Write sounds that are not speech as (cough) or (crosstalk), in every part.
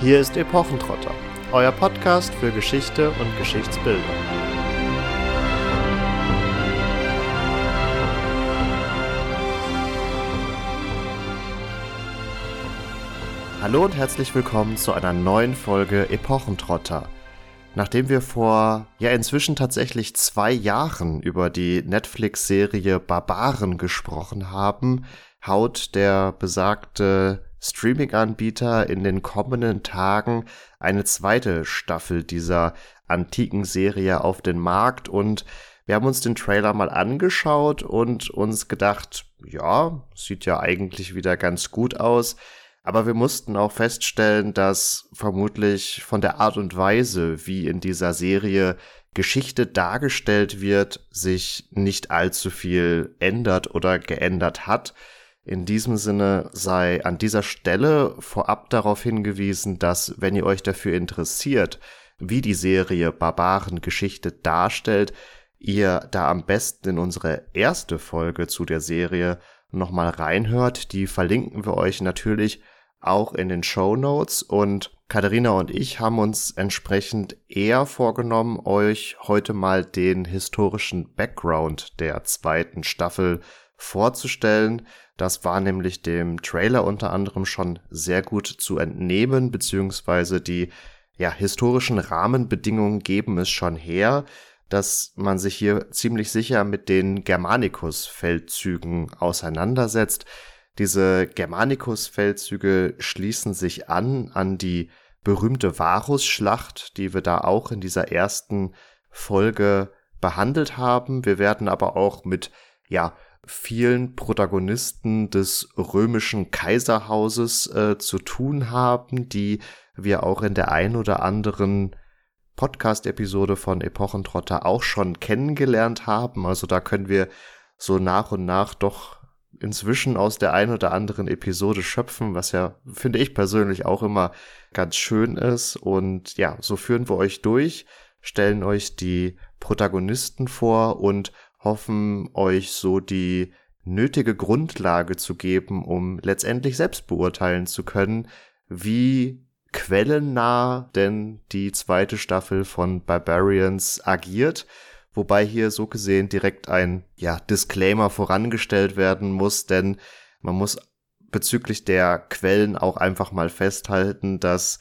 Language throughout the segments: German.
Hier ist Epochentrotter, euer Podcast für Geschichte und Geschichtsbildung. Hallo und herzlich willkommen zu einer neuen Folge Epochentrotter. Nachdem wir vor ja inzwischen tatsächlich zwei Jahren über die Netflix-Serie Barbaren gesprochen haben, haut der besagte Streaming-Anbieter in den kommenden Tagen eine zweite Staffel dieser antiken Serie auf den Markt und wir haben uns den Trailer mal angeschaut und uns gedacht, ja, sieht ja eigentlich wieder ganz gut aus. Aber wir mussten auch feststellen, dass vermutlich von der Art und Weise, wie in dieser Serie Geschichte dargestellt wird, sich nicht allzu viel ändert oder geändert hat. In diesem Sinne sei an dieser Stelle vorab darauf hingewiesen, dass wenn ihr euch dafür interessiert, wie die Serie Barbarengeschichte darstellt, ihr da am besten in unsere erste Folge zu der Serie nochmal reinhört. Die verlinken wir euch natürlich auch in den Show Notes und Katharina und ich haben uns entsprechend eher vorgenommen, euch heute mal den historischen Background der zweiten Staffel vorzustellen. Das war nämlich dem Trailer unter anderem schon sehr gut zu entnehmen, beziehungsweise die ja, historischen Rahmenbedingungen geben es schon her, dass man sich hier ziemlich sicher mit den Germanicus-Feldzügen auseinandersetzt. Diese Germanicus-Feldzüge schließen sich an an die berühmte Varusschlacht, die wir da auch in dieser ersten Folge behandelt haben. Wir werden aber auch mit ja vielen Protagonisten des römischen Kaiserhauses äh, zu tun haben, die wir auch in der ein oder anderen Podcast-Episode von Epochentrotter auch schon kennengelernt haben. Also da können wir so nach und nach doch inzwischen aus der ein oder anderen Episode schöpfen, was ja, finde ich persönlich auch immer ganz schön ist. Und ja, so führen wir euch durch, stellen euch die Protagonisten vor und hoffen euch so die nötige Grundlage zu geben, um letztendlich selbst beurteilen zu können, wie quellennah denn die zweite Staffel von Barbarians agiert. Wobei hier so gesehen direkt ein ja, Disclaimer vorangestellt werden muss, denn man muss bezüglich der Quellen auch einfach mal festhalten, dass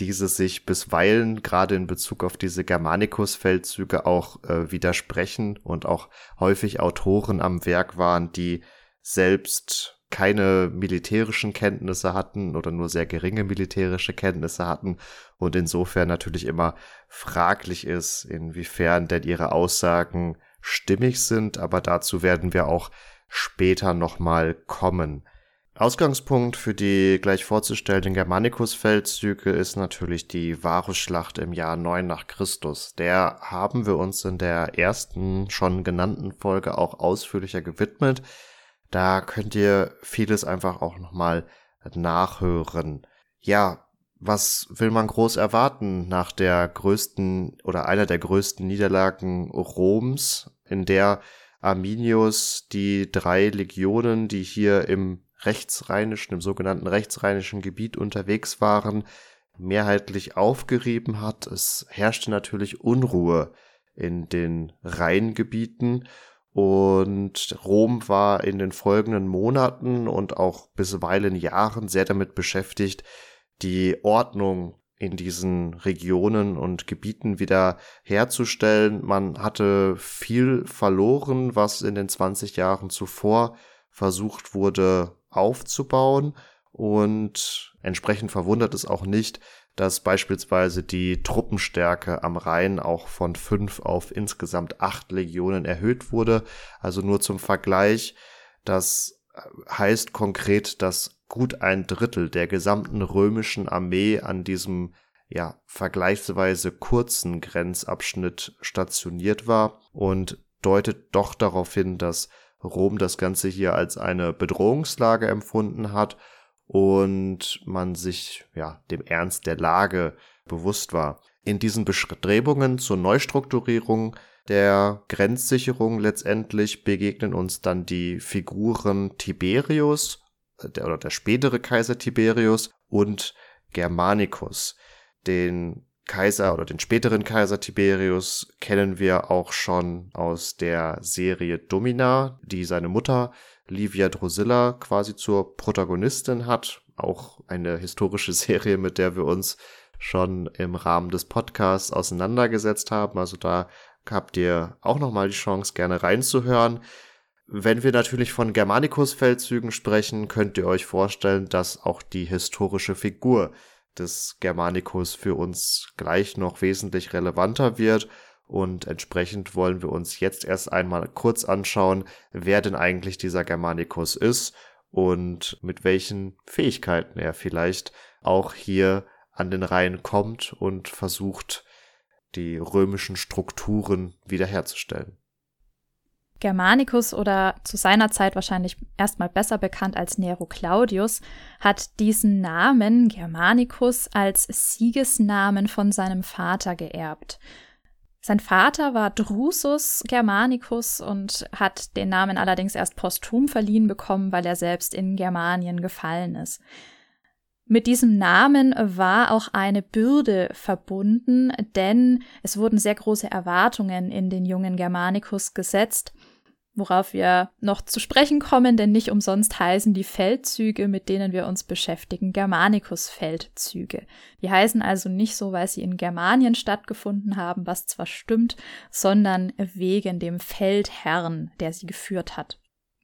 diese sich bisweilen gerade in Bezug auf diese Germanicus-Feldzüge auch äh, widersprechen und auch häufig Autoren am Werk waren, die selbst keine militärischen Kenntnisse hatten oder nur sehr geringe militärische Kenntnisse hatten und insofern natürlich immer fraglich ist, inwiefern denn ihre Aussagen stimmig sind, aber dazu werden wir auch später nochmal kommen. Ausgangspunkt für die gleich vorzustellenden Germanicus-Feldzüge ist natürlich die Varusschlacht im Jahr 9 nach Christus. Der haben wir uns in der ersten schon genannten Folge auch ausführlicher gewidmet. Da könnt ihr vieles einfach auch nochmal nachhören. Ja, was will man groß erwarten nach der größten oder einer der größten Niederlagen Roms, in der Arminius die drei Legionen, die hier im rechtsrheinischen, im sogenannten rechtsrheinischen Gebiet unterwegs waren, mehrheitlich aufgerieben hat. Es herrschte natürlich Unruhe in den Rheingebieten und Rom war in den folgenden Monaten und auch bisweilen Jahren sehr damit beschäftigt, die Ordnung in diesen Regionen und Gebieten wieder herzustellen. Man hatte viel verloren, was in den 20 Jahren zuvor versucht wurde aufzubauen. Und entsprechend verwundert es auch nicht, dass beispielsweise die Truppenstärke am Rhein auch von fünf auf insgesamt acht Legionen erhöht wurde. Also nur zum Vergleich, das heißt konkret, dass gut ein Drittel der gesamten römischen Armee an diesem ja vergleichsweise kurzen Grenzabschnitt stationiert war und deutet doch darauf hin, dass Rom das Ganze hier als eine Bedrohungslage empfunden hat und man sich ja dem Ernst der Lage bewusst war. In diesen Bestrebungen zur Neustrukturierung der Grenzsicherung letztendlich begegnen uns dann die Figuren Tiberius der, oder der spätere Kaiser Tiberius und Germanicus. Den Kaiser oder den späteren Kaiser Tiberius kennen wir auch schon aus der Serie Domina, die seine Mutter Livia Drusilla quasi zur Protagonistin hat. Auch eine historische (laughs) Serie, mit der wir uns schon im Rahmen des Podcasts auseinandergesetzt haben. Also da habt ihr auch nochmal die Chance, gerne reinzuhören. Wenn wir natürlich von Germanicus-Feldzügen sprechen, könnt ihr euch vorstellen, dass auch die historische Figur des Germanicus für uns gleich noch wesentlich relevanter wird. Und entsprechend wollen wir uns jetzt erst einmal kurz anschauen, wer denn eigentlich dieser Germanicus ist und mit welchen Fähigkeiten er vielleicht auch hier an den Rhein kommt und versucht, die römischen Strukturen wiederherzustellen. Germanicus oder zu seiner Zeit wahrscheinlich erstmal besser bekannt als Nero Claudius, hat diesen Namen Germanicus als Siegesnamen von seinem Vater geerbt. Sein Vater war Drusus Germanicus und hat den Namen allerdings erst posthum verliehen bekommen, weil er selbst in Germanien gefallen ist. Mit diesem Namen war auch eine Bürde verbunden, denn es wurden sehr große Erwartungen in den jungen Germanicus gesetzt, worauf wir noch zu sprechen kommen, denn nicht umsonst heißen die Feldzüge, mit denen wir uns beschäftigen, Germanicus-Feldzüge. Die heißen also nicht so, weil sie in Germanien stattgefunden haben, was zwar stimmt, sondern wegen dem Feldherrn, der sie geführt hat.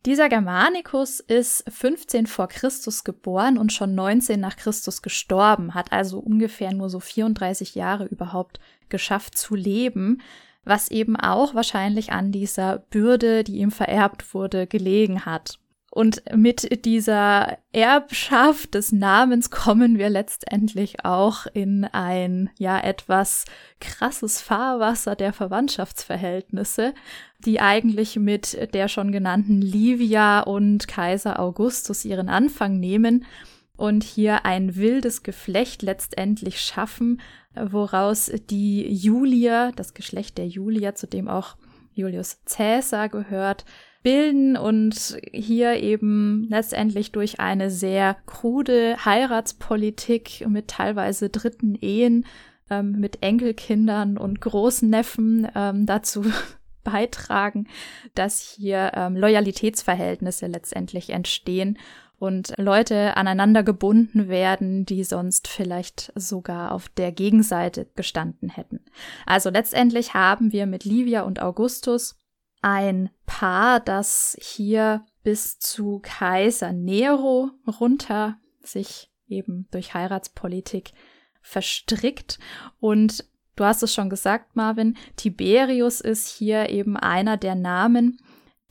Dieser Germanicus ist 15 vor Christus geboren und schon 19 nach Christus gestorben, hat also ungefähr nur so 34 Jahre überhaupt geschafft zu leben, was eben auch wahrscheinlich an dieser Bürde, die ihm vererbt wurde, gelegen hat. Und mit dieser Erbschaft des Namens kommen wir letztendlich auch in ein ja etwas krasses Fahrwasser der Verwandtschaftsverhältnisse, die eigentlich mit der schon genannten Livia und Kaiser Augustus ihren Anfang nehmen und hier ein wildes Geflecht letztendlich schaffen, woraus die Julier, das Geschlecht der Julier, zu dem auch Julius Caesar gehört, bilden und hier eben letztendlich durch eine sehr krude Heiratspolitik mit teilweise dritten Ehen ähm, mit Enkelkindern und Großneffen ähm, dazu (laughs) beitragen, dass hier ähm, Loyalitätsverhältnisse letztendlich entstehen und Leute aneinander gebunden werden, die sonst vielleicht sogar auf der Gegenseite gestanden hätten. Also letztendlich haben wir mit Livia und Augustus ein Paar, das hier bis zu Kaiser Nero runter sich eben durch Heiratspolitik verstrickt. Und du hast es schon gesagt, Marvin, Tiberius ist hier eben einer der Namen,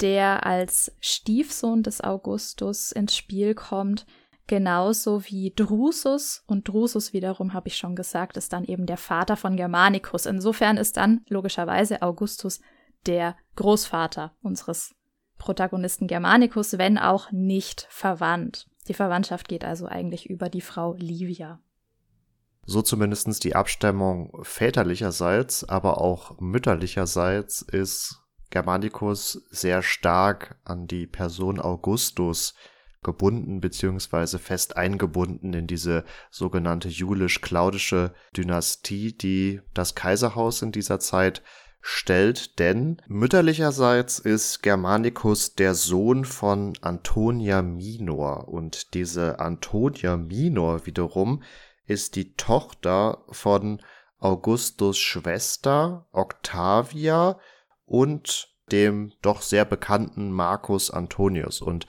der als Stiefsohn des Augustus ins Spiel kommt, genauso wie Drusus. Und Drusus wiederum, habe ich schon gesagt, ist dann eben der Vater von Germanicus. Insofern ist dann logischerweise Augustus der Großvater unseres Protagonisten Germanicus, wenn auch nicht verwandt. Die Verwandtschaft geht also eigentlich über die Frau Livia. So zumindest die Abstammung väterlicherseits, aber auch mütterlicherseits ist Germanicus sehr stark an die Person Augustus gebunden beziehungsweise fest eingebunden in diese sogenannte julisch-claudische Dynastie, die das Kaiserhaus in dieser Zeit stellt, denn mütterlicherseits ist Germanicus der Sohn von Antonia Minor. Und diese Antonia Minor wiederum ist die Tochter von Augustus Schwester Octavia und dem doch sehr bekannten Marcus Antonius. Und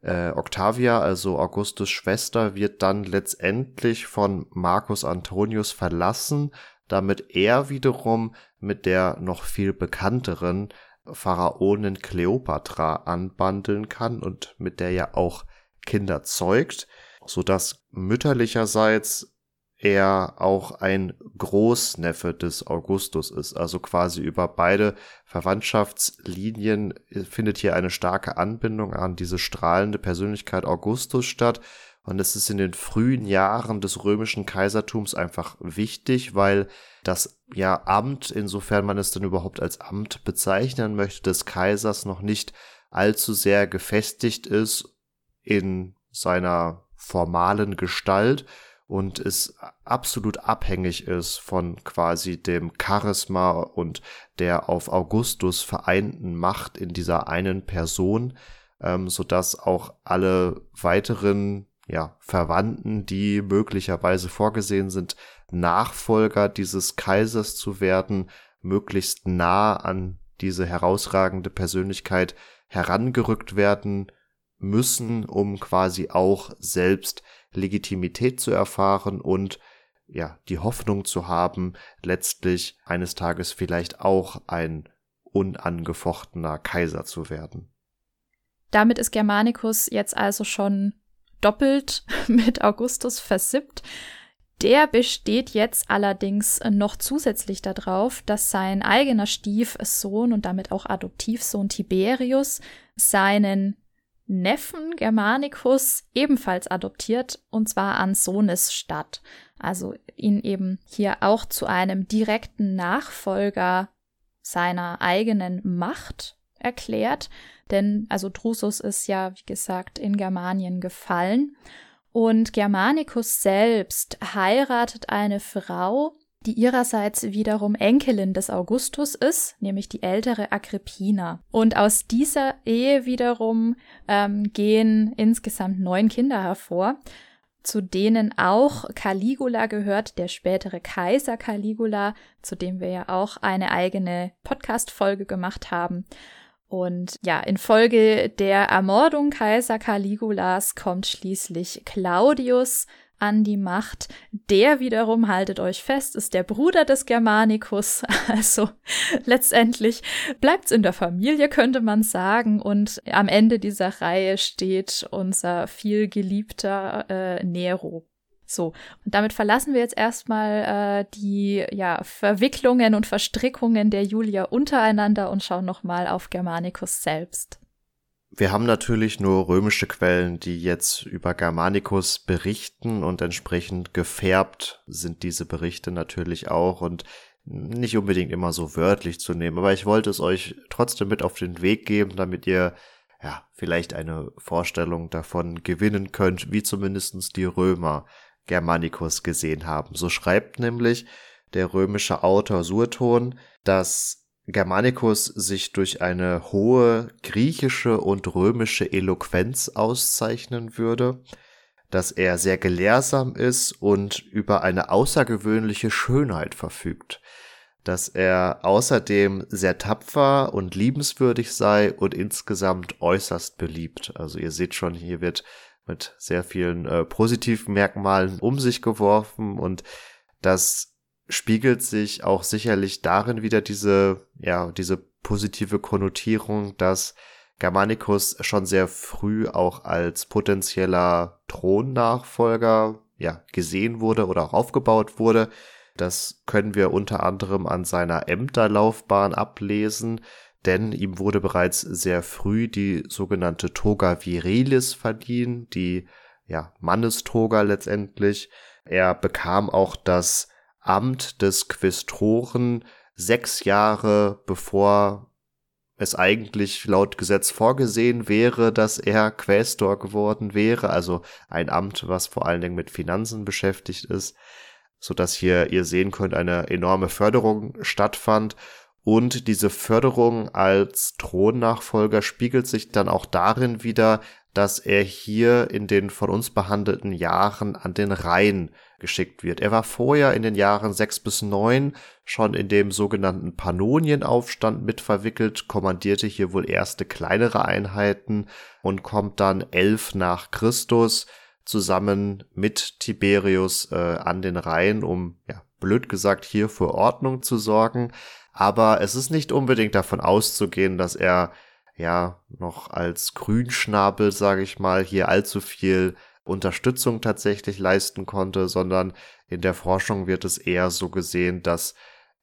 äh, Octavia, also Augustus Schwester, wird dann letztendlich von Marcus Antonius verlassen, damit er wiederum mit der noch viel bekannteren Pharaonin Kleopatra anbandeln kann und mit der ja auch Kinder zeugt, so dass mütterlicherseits er auch ein Großneffe des Augustus ist. Also quasi über beide Verwandtschaftslinien findet hier eine starke Anbindung an diese strahlende Persönlichkeit Augustus statt und es ist in den frühen Jahren des römischen Kaisertums einfach wichtig, weil das ja Amt, insofern man es denn überhaupt als Amt bezeichnen möchte, des Kaisers noch nicht allzu sehr gefestigt ist in seiner formalen Gestalt und es absolut abhängig ist von quasi dem Charisma und der auf Augustus vereinten Macht in dieser einen Person, ähm, sodass auch alle weiteren ja, Verwandten, die möglicherweise vorgesehen sind, Nachfolger dieses Kaisers zu werden, möglichst nah an diese herausragende Persönlichkeit herangerückt werden müssen, um quasi auch selbst Legitimität zu erfahren und ja, die Hoffnung zu haben, letztlich eines Tages vielleicht auch ein unangefochtener Kaiser zu werden. Damit ist Germanicus jetzt also schon doppelt (laughs) mit Augustus versippt. Der besteht jetzt allerdings noch zusätzlich darauf, dass sein eigener Stiefsohn und damit auch Adoptivsohn Tiberius seinen Neffen Germanicus ebenfalls adoptiert, und zwar an Sohnesstadt. Also ihn eben hier auch zu einem direkten Nachfolger seiner eigenen Macht erklärt. Denn also Drusus ist ja, wie gesagt, in Germanien gefallen. Und Germanicus selbst heiratet eine Frau, die ihrerseits wiederum Enkelin des Augustus ist, nämlich die ältere Agrippina. Und aus dieser Ehe wiederum ähm, gehen insgesamt neun Kinder hervor, zu denen auch Caligula gehört, der spätere Kaiser Caligula, zu dem wir ja auch eine eigene Podcast-Folge gemacht haben. Und ja, infolge der Ermordung Kaiser Caligulas kommt schließlich Claudius an die Macht. Der wiederum, haltet euch fest, ist der Bruder des Germanicus. (laughs) Also letztendlich bleibt's in der Familie, könnte man sagen. Und am Ende dieser Reihe steht unser viel geliebter äh, Nero. So, und damit verlassen wir jetzt erstmal äh, die ja, Verwicklungen und Verstrickungen der Julier untereinander und schauen nochmal auf Germanicus selbst. Wir haben natürlich nur römische Quellen, die jetzt über Germanicus berichten und entsprechend gefärbt sind diese Berichte natürlich auch und nicht unbedingt immer so wörtlich zu nehmen, aber ich wollte es euch trotzdem mit auf den Weg geben, damit ihr ja vielleicht eine Vorstellung davon gewinnen könnt, wie zumindestens die Römer Germanicus gesehen haben. So schreibt nämlich der römische Autor Sueton, dass Germanicus sich durch eine hohe griechische und römische Eloquenz auszeichnen würde, dass er sehr gelehrsam ist und über eine außergewöhnliche Schönheit verfügt, dass er außerdem sehr tapfer und liebenswürdig sei und insgesamt äußerst beliebt. Also ihr seht schon, hier wird mit sehr vielen äh, positiven Merkmalen um sich geworfen und das spiegelt sich auch sicherlich darin wieder diese, ja, diese positive Konnotierung, dass Germanicus schon sehr früh auch als potenzieller Thronnachfolger ja, gesehen wurde oder auch aufgebaut wurde. Das können wir unter anderem an seiner Ämterlaufbahn ablesen, denn ihm wurde bereits sehr früh die sogenannte Toga virilis verliehen, die ja, Mannestoga letztendlich. Er bekam auch das Amt des Quästoren sechs Jahre bevor es eigentlich laut Gesetz vorgesehen wäre, dass er Quästor geworden wäre, also ein Amt, was vor allen Dingen mit Finanzen beschäftigt ist, so dass hier ihr sehen könnt, eine enorme Förderung stattfand. Und diese Förderung als Thronnachfolger spiegelt sich dann auch darin wieder, dass er hier in den von uns behandelten Jahren an den Rhein geschickt wird. Er war vorher in den Jahren sechs bis neun schon in dem sogenannten Pannonienaufstand mit verwickelt, kommandierte hier wohl erste kleinere Einheiten und kommt dann elf nach Christus zusammen mit Tiberius äh, an den Rhein, um, ja, blöd gesagt, hier für Ordnung zu sorgen. Aber es ist nicht unbedingt davon auszugehen, dass er ja noch als Grünschnabel, sage ich mal, hier allzu viel Unterstützung tatsächlich leisten konnte, sondern in der Forschung wird es eher so gesehen, dass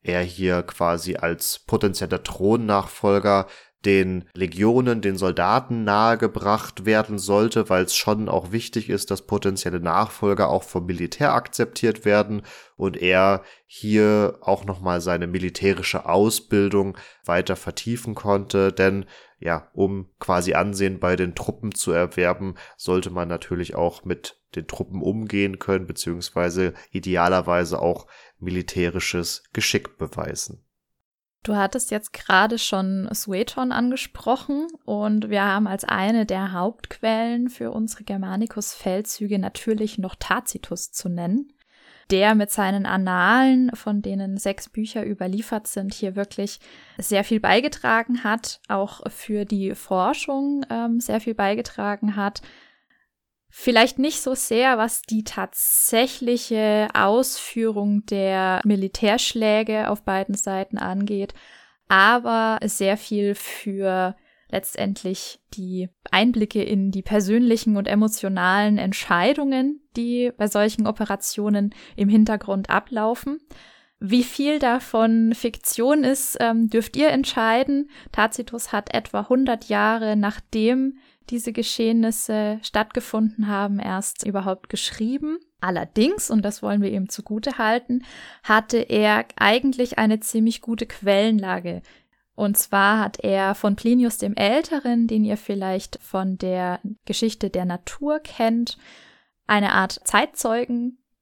er hier quasi als potenzieller Thronnachfolger den Legionen, den Soldaten nahegebracht werden sollte, weil es schon auch wichtig ist, dass potenzielle Nachfolger auch vom Militär akzeptiert werden und er hier auch nochmal seine militärische Ausbildung weiter vertiefen konnte, denn ja, um quasi Ansehen bei den Truppen zu erwerben, sollte man natürlich auch mit den Truppen umgehen können, beziehungsweise idealerweise auch militärisches Geschick beweisen. Du hattest jetzt gerade schon Sueton angesprochen und wir haben als eine der Hauptquellen für unsere Germanicus-Feldzüge natürlich noch Tacitus zu nennen, der mit seinen Annalen, von denen sechs Bücher überliefert sind, hier wirklich sehr viel beigetragen hat, auch für die Forschung ähm, sehr viel beigetragen hat, Vielleicht nicht so sehr, was die tatsächliche Ausführung der Militärschläge auf beiden Seiten angeht, aber sehr viel für letztendlich die Einblicke in die persönlichen und emotionalen Entscheidungen, die bei solchen Operationen im Hintergrund ablaufen. Wie viel davon Fiktion ist, ähm, dürft ihr entscheiden. Tacitus hat etwa 100 Jahre nachdem diese Geschehnisse stattgefunden haben, erst überhaupt geschrieben. Allerdings, und das wollen wir ihm zugute halten, hatte er eigentlich eine ziemlich gute Quellenlage. Und zwar hat er von Plinius dem Älteren, den ihr vielleicht von der Geschichte der Natur kennt, eine Art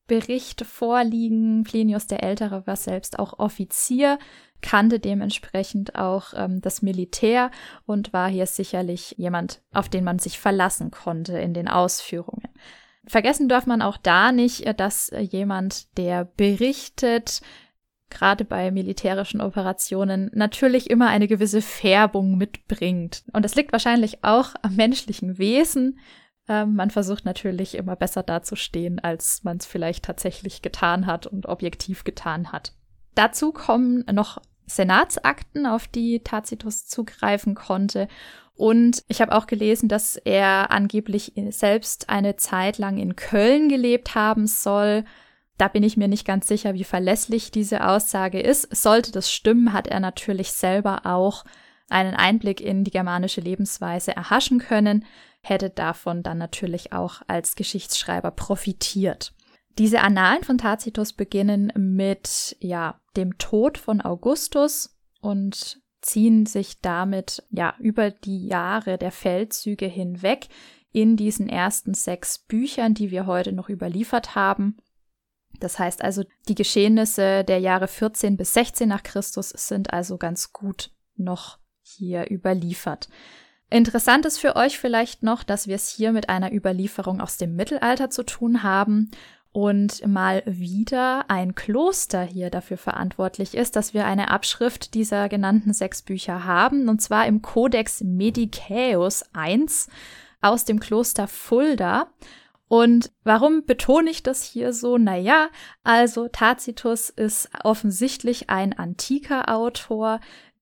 Zeitzeugenbericht vorliegen. Plinius der Ältere war selbst auch Offizier kannte dementsprechend auch ähm, das Militär und war hier sicherlich jemand, auf den man sich verlassen konnte in den Ausführungen. Vergessen darf man auch da nicht, äh, dass äh, jemand, der berichtet, gerade bei militärischen Operationen natürlich immer eine gewisse Färbung mitbringt. Und das liegt wahrscheinlich auch am menschlichen Wesen. Ähm, man versucht natürlich immer besser dazustehen, als man es vielleicht tatsächlich getan hat und objektiv getan hat. Dazu kommen noch Senatsakten, auf die Tacitus zugreifen konnte. Und ich habe auch gelesen, dass er angeblich selbst eine Zeit lang in Köln gelebt haben soll. Da bin ich mir nicht ganz sicher, wie verlässlich diese Aussage ist. Sollte das stimmen, hat er natürlich selber auch einen Einblick in die germanische Lebensweise erhaschen können, hätte davon dann natürlich auch als Geschichtsschreiber profitiert. Diese Annalen von Tacitus beginnen mit, ja, dem Tod von Augustus und ziehen sich damit, ja, über die Jahre der Feldzüge hinweg in diesen ersten sechs Büchern, die wir heute noch überliefert haben. Das heißt also, die Geschehnisse der Jahre 14 bis 16 nach Christus sind also ganz gut noch hier überliefert. Interessant ist für euch vielleicht noch, dass wir es hier mit einer Überlieferung aus dem Mittelalter zu tun haben und mal wieder ein Kloster hier dafür verantwortlich ist, dass wir eine Abschrift dieser genannten sechs Bücher haben, und zwar im Codex Medicaeus I aus dem Kloster Fulda. Und warum betone ich das hier so? Naja, also Tacitus ist offensichtlich ein antiker Autor,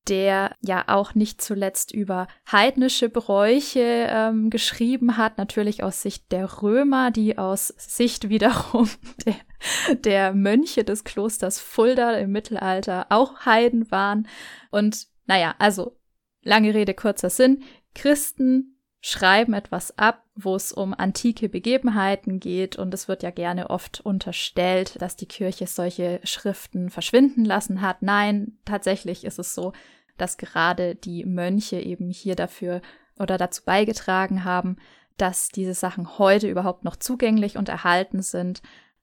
der ja auch nicht zuletzt über heidnische Bräuche ähm, geschrieben hat, natürlich aus Sicht der Römer, die aus Sicht wiederum (laughs) der, der Mönche des Klosters Fulda im Mittelalter auch Heiden waren. Und naja, also lange Rede, kurzer Sinn. Christen schreiben etwas ab, wo es um antike Begebenheiten geht und es wird ja gerne oft unterstellt, dass die Kirche solche Schriften verschwinden lassen hat. Nein, tatsächlich ist es so, dass gerade die Mönche eben hier dafür oder dazu beigetragen haben, dass diese Sachen heute überhaupt noch zugänglich und erhalten sind.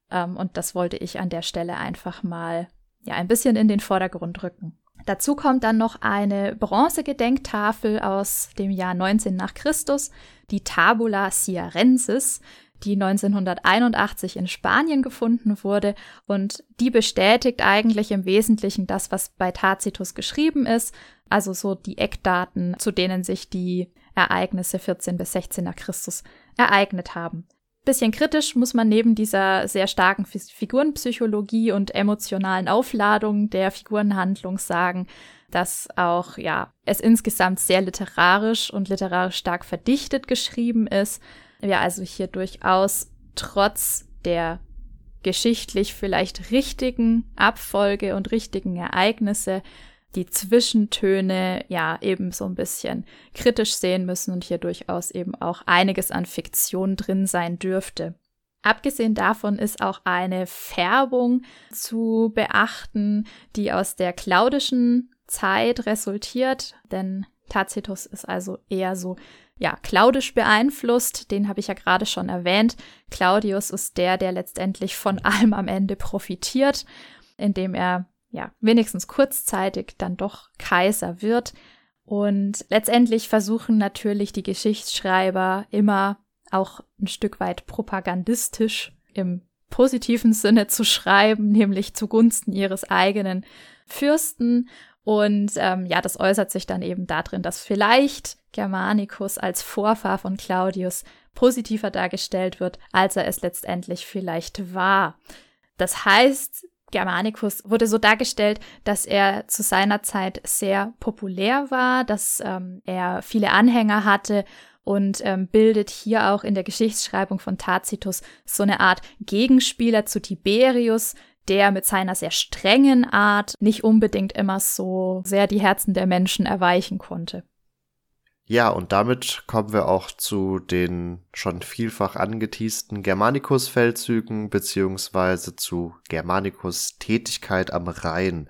Ähm, und das wollte ich an der Stelle einfach mal ja ein bisschen in den Vordergrund rücken. Dazu kommt dann noch eine Bronzegedenktafel aus dem Jahr 19 nach Christus, die Tabula Ciarensis, die 1981 in Spanien gefunden wurde und die bestätigt eigentlich im Wesentlichen das, was bei Tacitus geschrieben ist, also so die Eckdaten, zu denen sich die Ereignisse 14 bis 16 nach Christus ereignet haben. Bisschen kritisch muss man neben dieser sehr starken Figurenpsychologie und emotionalen Aufladung der Figurenhandlung sagen, dass auch, ja, es insgesamt sehr literarisch und literarisch stark verdichtet geschrieben ist. Wir also hier durchaus trotz der geschichtlich vielleicht richtigen Abfolge und richtigen Ereignisse die Zwischentöne ja eben so ein bisschen kritisch sehen müssen und hier durchaus eben auch einiges an Fiktion drin sein dürfte. Abgesehen davon ist auch eine Färbung zu beachten, die aus der claudischen Zeit resultiert, denn Tacitus ist also eher so ja, claudisch beeinflusst, den habe ich ja gerade schon erwähnt. Claudius ist der, der letztendlich von (laughs) allem am Ende profitiert, indem er ja wenigstens kurzzeitig dann doch Kaiser wird. Und letztendlich versuchen natürlich die Geschichtsschreiber immer auch ein Stück weit propagandistisch im positiven Sinne zu schreiben, nämlich zugunsten ihres eigenen Fürsten. Und ähm, ja, das äußert sich dann eben darin, dass vielleicht Germanicus als Vorfahr von Claudius positiver dargestellt wird, als er es letztendlich vielleicht war. Das heißt, Germanicus wurde so dargestellt, dass er zu seiner Zeit sehr populär war, dass ähm, er viele Anhänger hatte und ähm, bildet hier auch in der Geschichtsschreibung von Tacitus so eine Art Gegenspieler zu Tiberius, der mit seiner sehr strengen Art nicht unbedingt immer so sehr die Herzen der Menschen erweichen konnte. Ja, und damit kommen wir auch zu den schon vielfach angeteasten Germanicus-Feldzügen beziehungsweise zu Germanicus Tätigkeit am Rhein.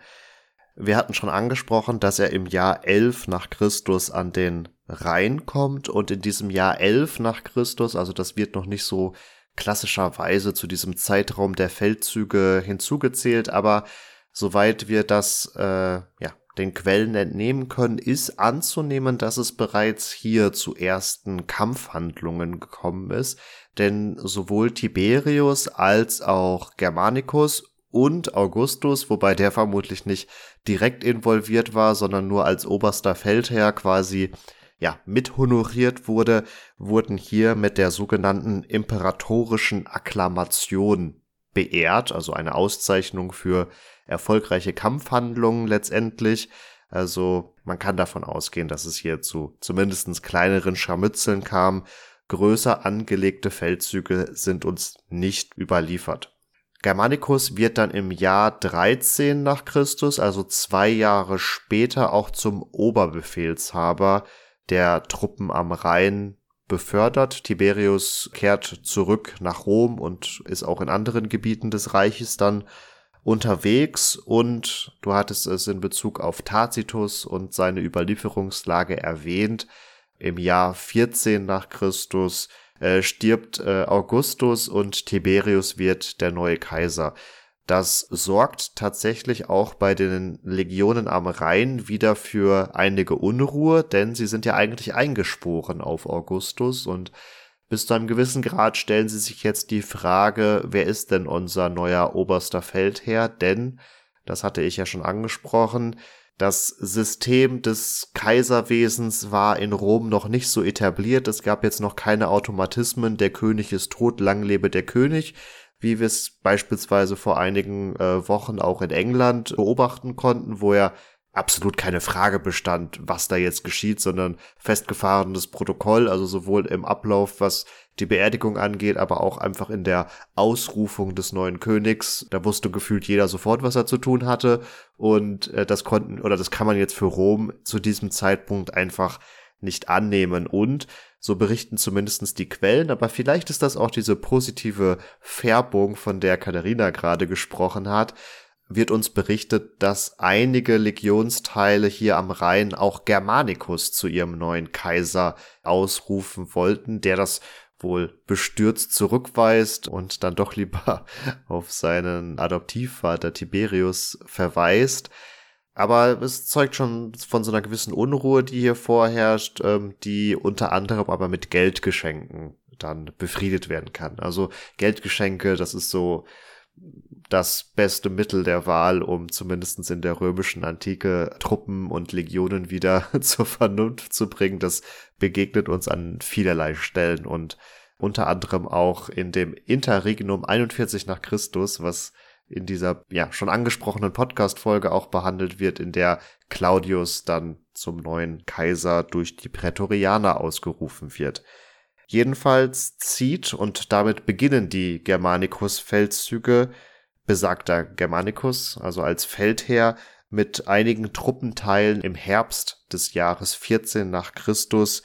Wir hatten schon angesprochen, dass er im Jahr 11 nach Christus an den Rhein kommt und in diesem Jahr 11 nach Christus, also das wird noch nicht so klassischerweise zu diesem Zeitraum der Feldzüge hinzugezählt, aber soweit wir das äh, ja, den Quellen entnehmen können, ist anzunehmen, dass es bereits hier zu ersten Kampfhandlungen gekommen ist, denn sowohl Tiberius als auch Germanicus und Augustus, wobei der vermutlich nicht direkt involviert war, sondern nur als oberster Feldherr quasi ja, mit honoriert wurde, wurden hier mit der sogenannten imperatorischen Akklamation beehrt, also eine Auszeichnung für erfolgreiche Kampfhandlungen letztendlich. Also man kann davon ausgehen, dass es hier zu zumindest kleineren Scharmützeln kam. Größer angelegte Feldzüge sind uns nicht überliefert. Germanicus wird dann im Jahr 13 nach Christus, also zwei Jahre später, auch zum Oberbefehlshaber der Truppen am Rhein befördert. Tiberius kehrt zurück nach Rom und ist auch in anderen Gebieten des Reiches dann unterwegs und du hattest es in Bezug auf Tacitus und seine Überlieferungslage erwähnt. Im Jahr 14 nach Christus äh, stirbt äh, Augustus und Tiberius wird der neue Kaiser. Das sorgt tatsächlich auch bei den Legionen am Rhein wieder für einige Unruhe, denn sie sind ja eigentlich eingesporen auf Augustus und bis zu einem gewissen Grad stellen sie sich jetzt die Frage, wer ist denn unser neuer oberster Feldherr? Denn, das hatte ich ja schon angesprochen, das System des Kaiserwesens war in Rom noch nicht so etabliert. Es gab jetzt noch keine Automatismen. Der König ist tot, lang lebe der König wie wir es beispielsweise vor einigen äh, Wochen auch in England beobachten konnten, wo ja absolut keine Frage bestand, was da jetzt geschieht, sondern festgefahrenes Protokoll, also sowohl im Ablauf, was die Beerdigung angeht, aber auch einfach in der Ausrufung des neuen Königs. Da wusste gefühlt jeder sofort, was er zu tun hatte. Und äh, das konnten, oder das kann man jetzt für Rom zu diesem Zeitpunkt einfach nicht annehmen. Und so berichten zumindestens die Quellen, aber vielleicht ist das auch diese positive Färbung, von der Katharina gerade gesprochen hat, wird uns berichtet, dass einige Legionsteile hier am Rhein auch Germanicus zu ihrem neuen Kaiser ausrufen wollten, der das wohl bestürzt zurückweist und dann doch lieber (laughs) auf seinen Adoptivvater Tiberius verweist. Aber es zeugt schon von so einer gewissen Unruhe, die hier vorherrscht, ähm, die unter anderem aber mit Geldgeschenken dann befriedet werden kann. Also Geldgeschenke, das ist so das beste Mittel der Wahl, um zumindestens in der römischen Antike Truppen und Legionen wieder (laughs) zur Vernunft zu bringen. Das begegnet uns an vielerlei Stellen und unter anderem auch in dem Interregnum 41 nach Christus, was in dieser ja schon angesprochenen Podcast-Folge auch behandelt wird, in der Claudius dann zum neuen Kaiser durch die Prätorianer ausgerufen wird. Jedenfalls zieht und damit beginnen die Germanicus-Feldzüge besagter Germanicus, also als Feldherr, mit einigen Truppenteilen im Herbst des Jahres 14 nach Christus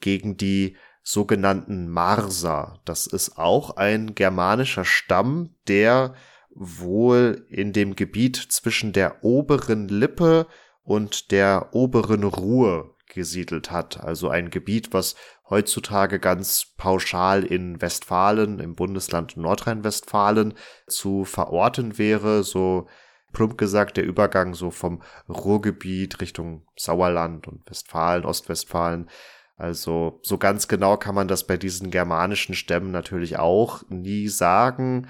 gegen die sogenannten Marser. Das ist auch ein germanischer Stamm, der wohl in dem Gebiet zwischen der oberen Lippe und der oberen Ruhr gesiedelt hat. Also ein Gebiet, was heutzutage ganz pauschal in Westfalen, im Bundesland Nordrhein-Westfalen zu verorten wäre, so plump gesagt der Übergang so vom Ruhrgebiet Richtung Sauerland und Westfalen, Ostwestfalen. Also so ganz genau kann man das bei diesen germanischen Stämmen natürlich auch nie sagen.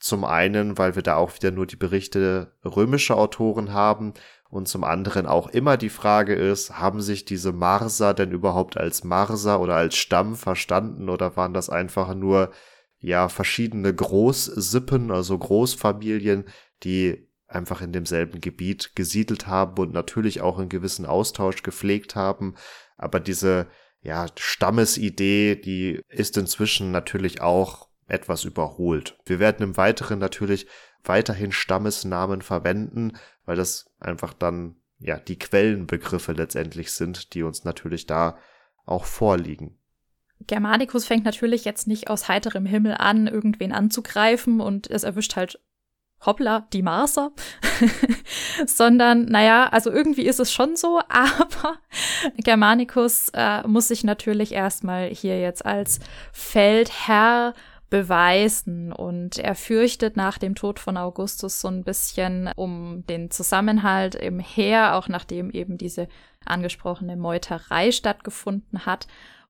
Zum einen, weil wir da auch wieder nur die Berichte römischer Autoren haben und zum anderen auch immer die Frage ist, haben sich diese Marser denn überhaupt als Marser oder als Stamm verstanden oder waren das einfach nur ja verschiedene Großsippen, also Großfamilien, die einfach in demselben Gebiet gesiedelt haben und natürlich auch einen gewissen Austausch gepflegt haben, aber diese ja, Stammesidee, die ist inzwischen natürlich auch etwas überholt. Wir werden im Weiteren natürlich weiterhin Stammesnamen verwenden, weil das einfach dann ja die Quellenbegriffe letztendlich sind, die uns natürlich da auch vorliegen. Germanicus fängt natürlich jetzt nicht aus heiterem Himmel an, irgendwen anzugreifen und es erwischt halt hoppla, die Marser, (laughs) sondern naja, also irgendwie ist es schon so, (laughs) aber Germanicus äh, muss sich natürlich erstmal hier jetzt als Feldherr beweisen und er fürchtet nach dem Tod von Augustus so ein bisschen um den Zusammenhalt im Heer, auch nachdem eben diese angesprochene Meuterei stattgefunden hat.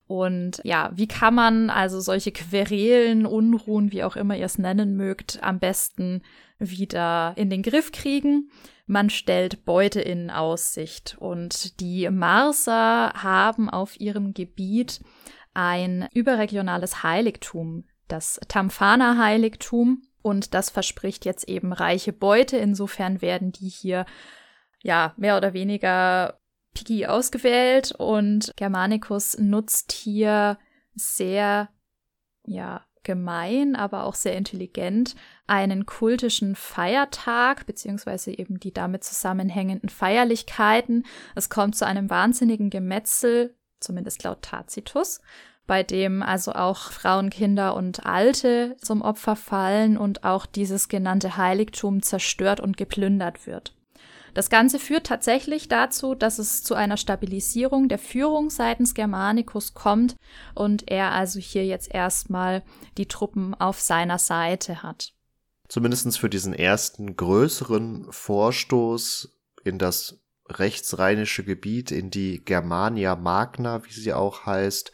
Und ja, wie kann man also solche Querelen, Unruhen, wie auch immer ihr es nennen mögt, am besten wieder in den Griff kriegen. Man stellt Beute in Aussicht und die Marser haben auf ihrem Gebiet ein überregionales Heiligtum, das Tamfana-Heiligtum, und das verspricht jetzt eben reiche Beute. Insofern werden die hier ja mehr oder weniger picky ausgewählt und Germanicus nutzt hier sehr ja gemein, aber auch sehr intelligent einen kultischen Feiertag beziehungsweise eben die damit zusammenhängenden Feierlichkeiten. Es kommt zu einem wahnsinnigen Gemetzel, zumindest laut Tacitus, bei dem also auch Frauen, Kinder und Alte zum Opfer fallen und auch dieses genannte Heiligtum zerstört und geplündert wird. Das Ganze führt tatsächlich dazu, dass es zu einer Stabilisierung der Führung seitens Germanicus kommt und er also hier jetzt erstmal die Truppen auf seiner Seite hat. Zumindest für diesen ersten größeren Vorstoß in das rechtsrheinische Gebiet, in die Germania Magna, wie sie auch heißt,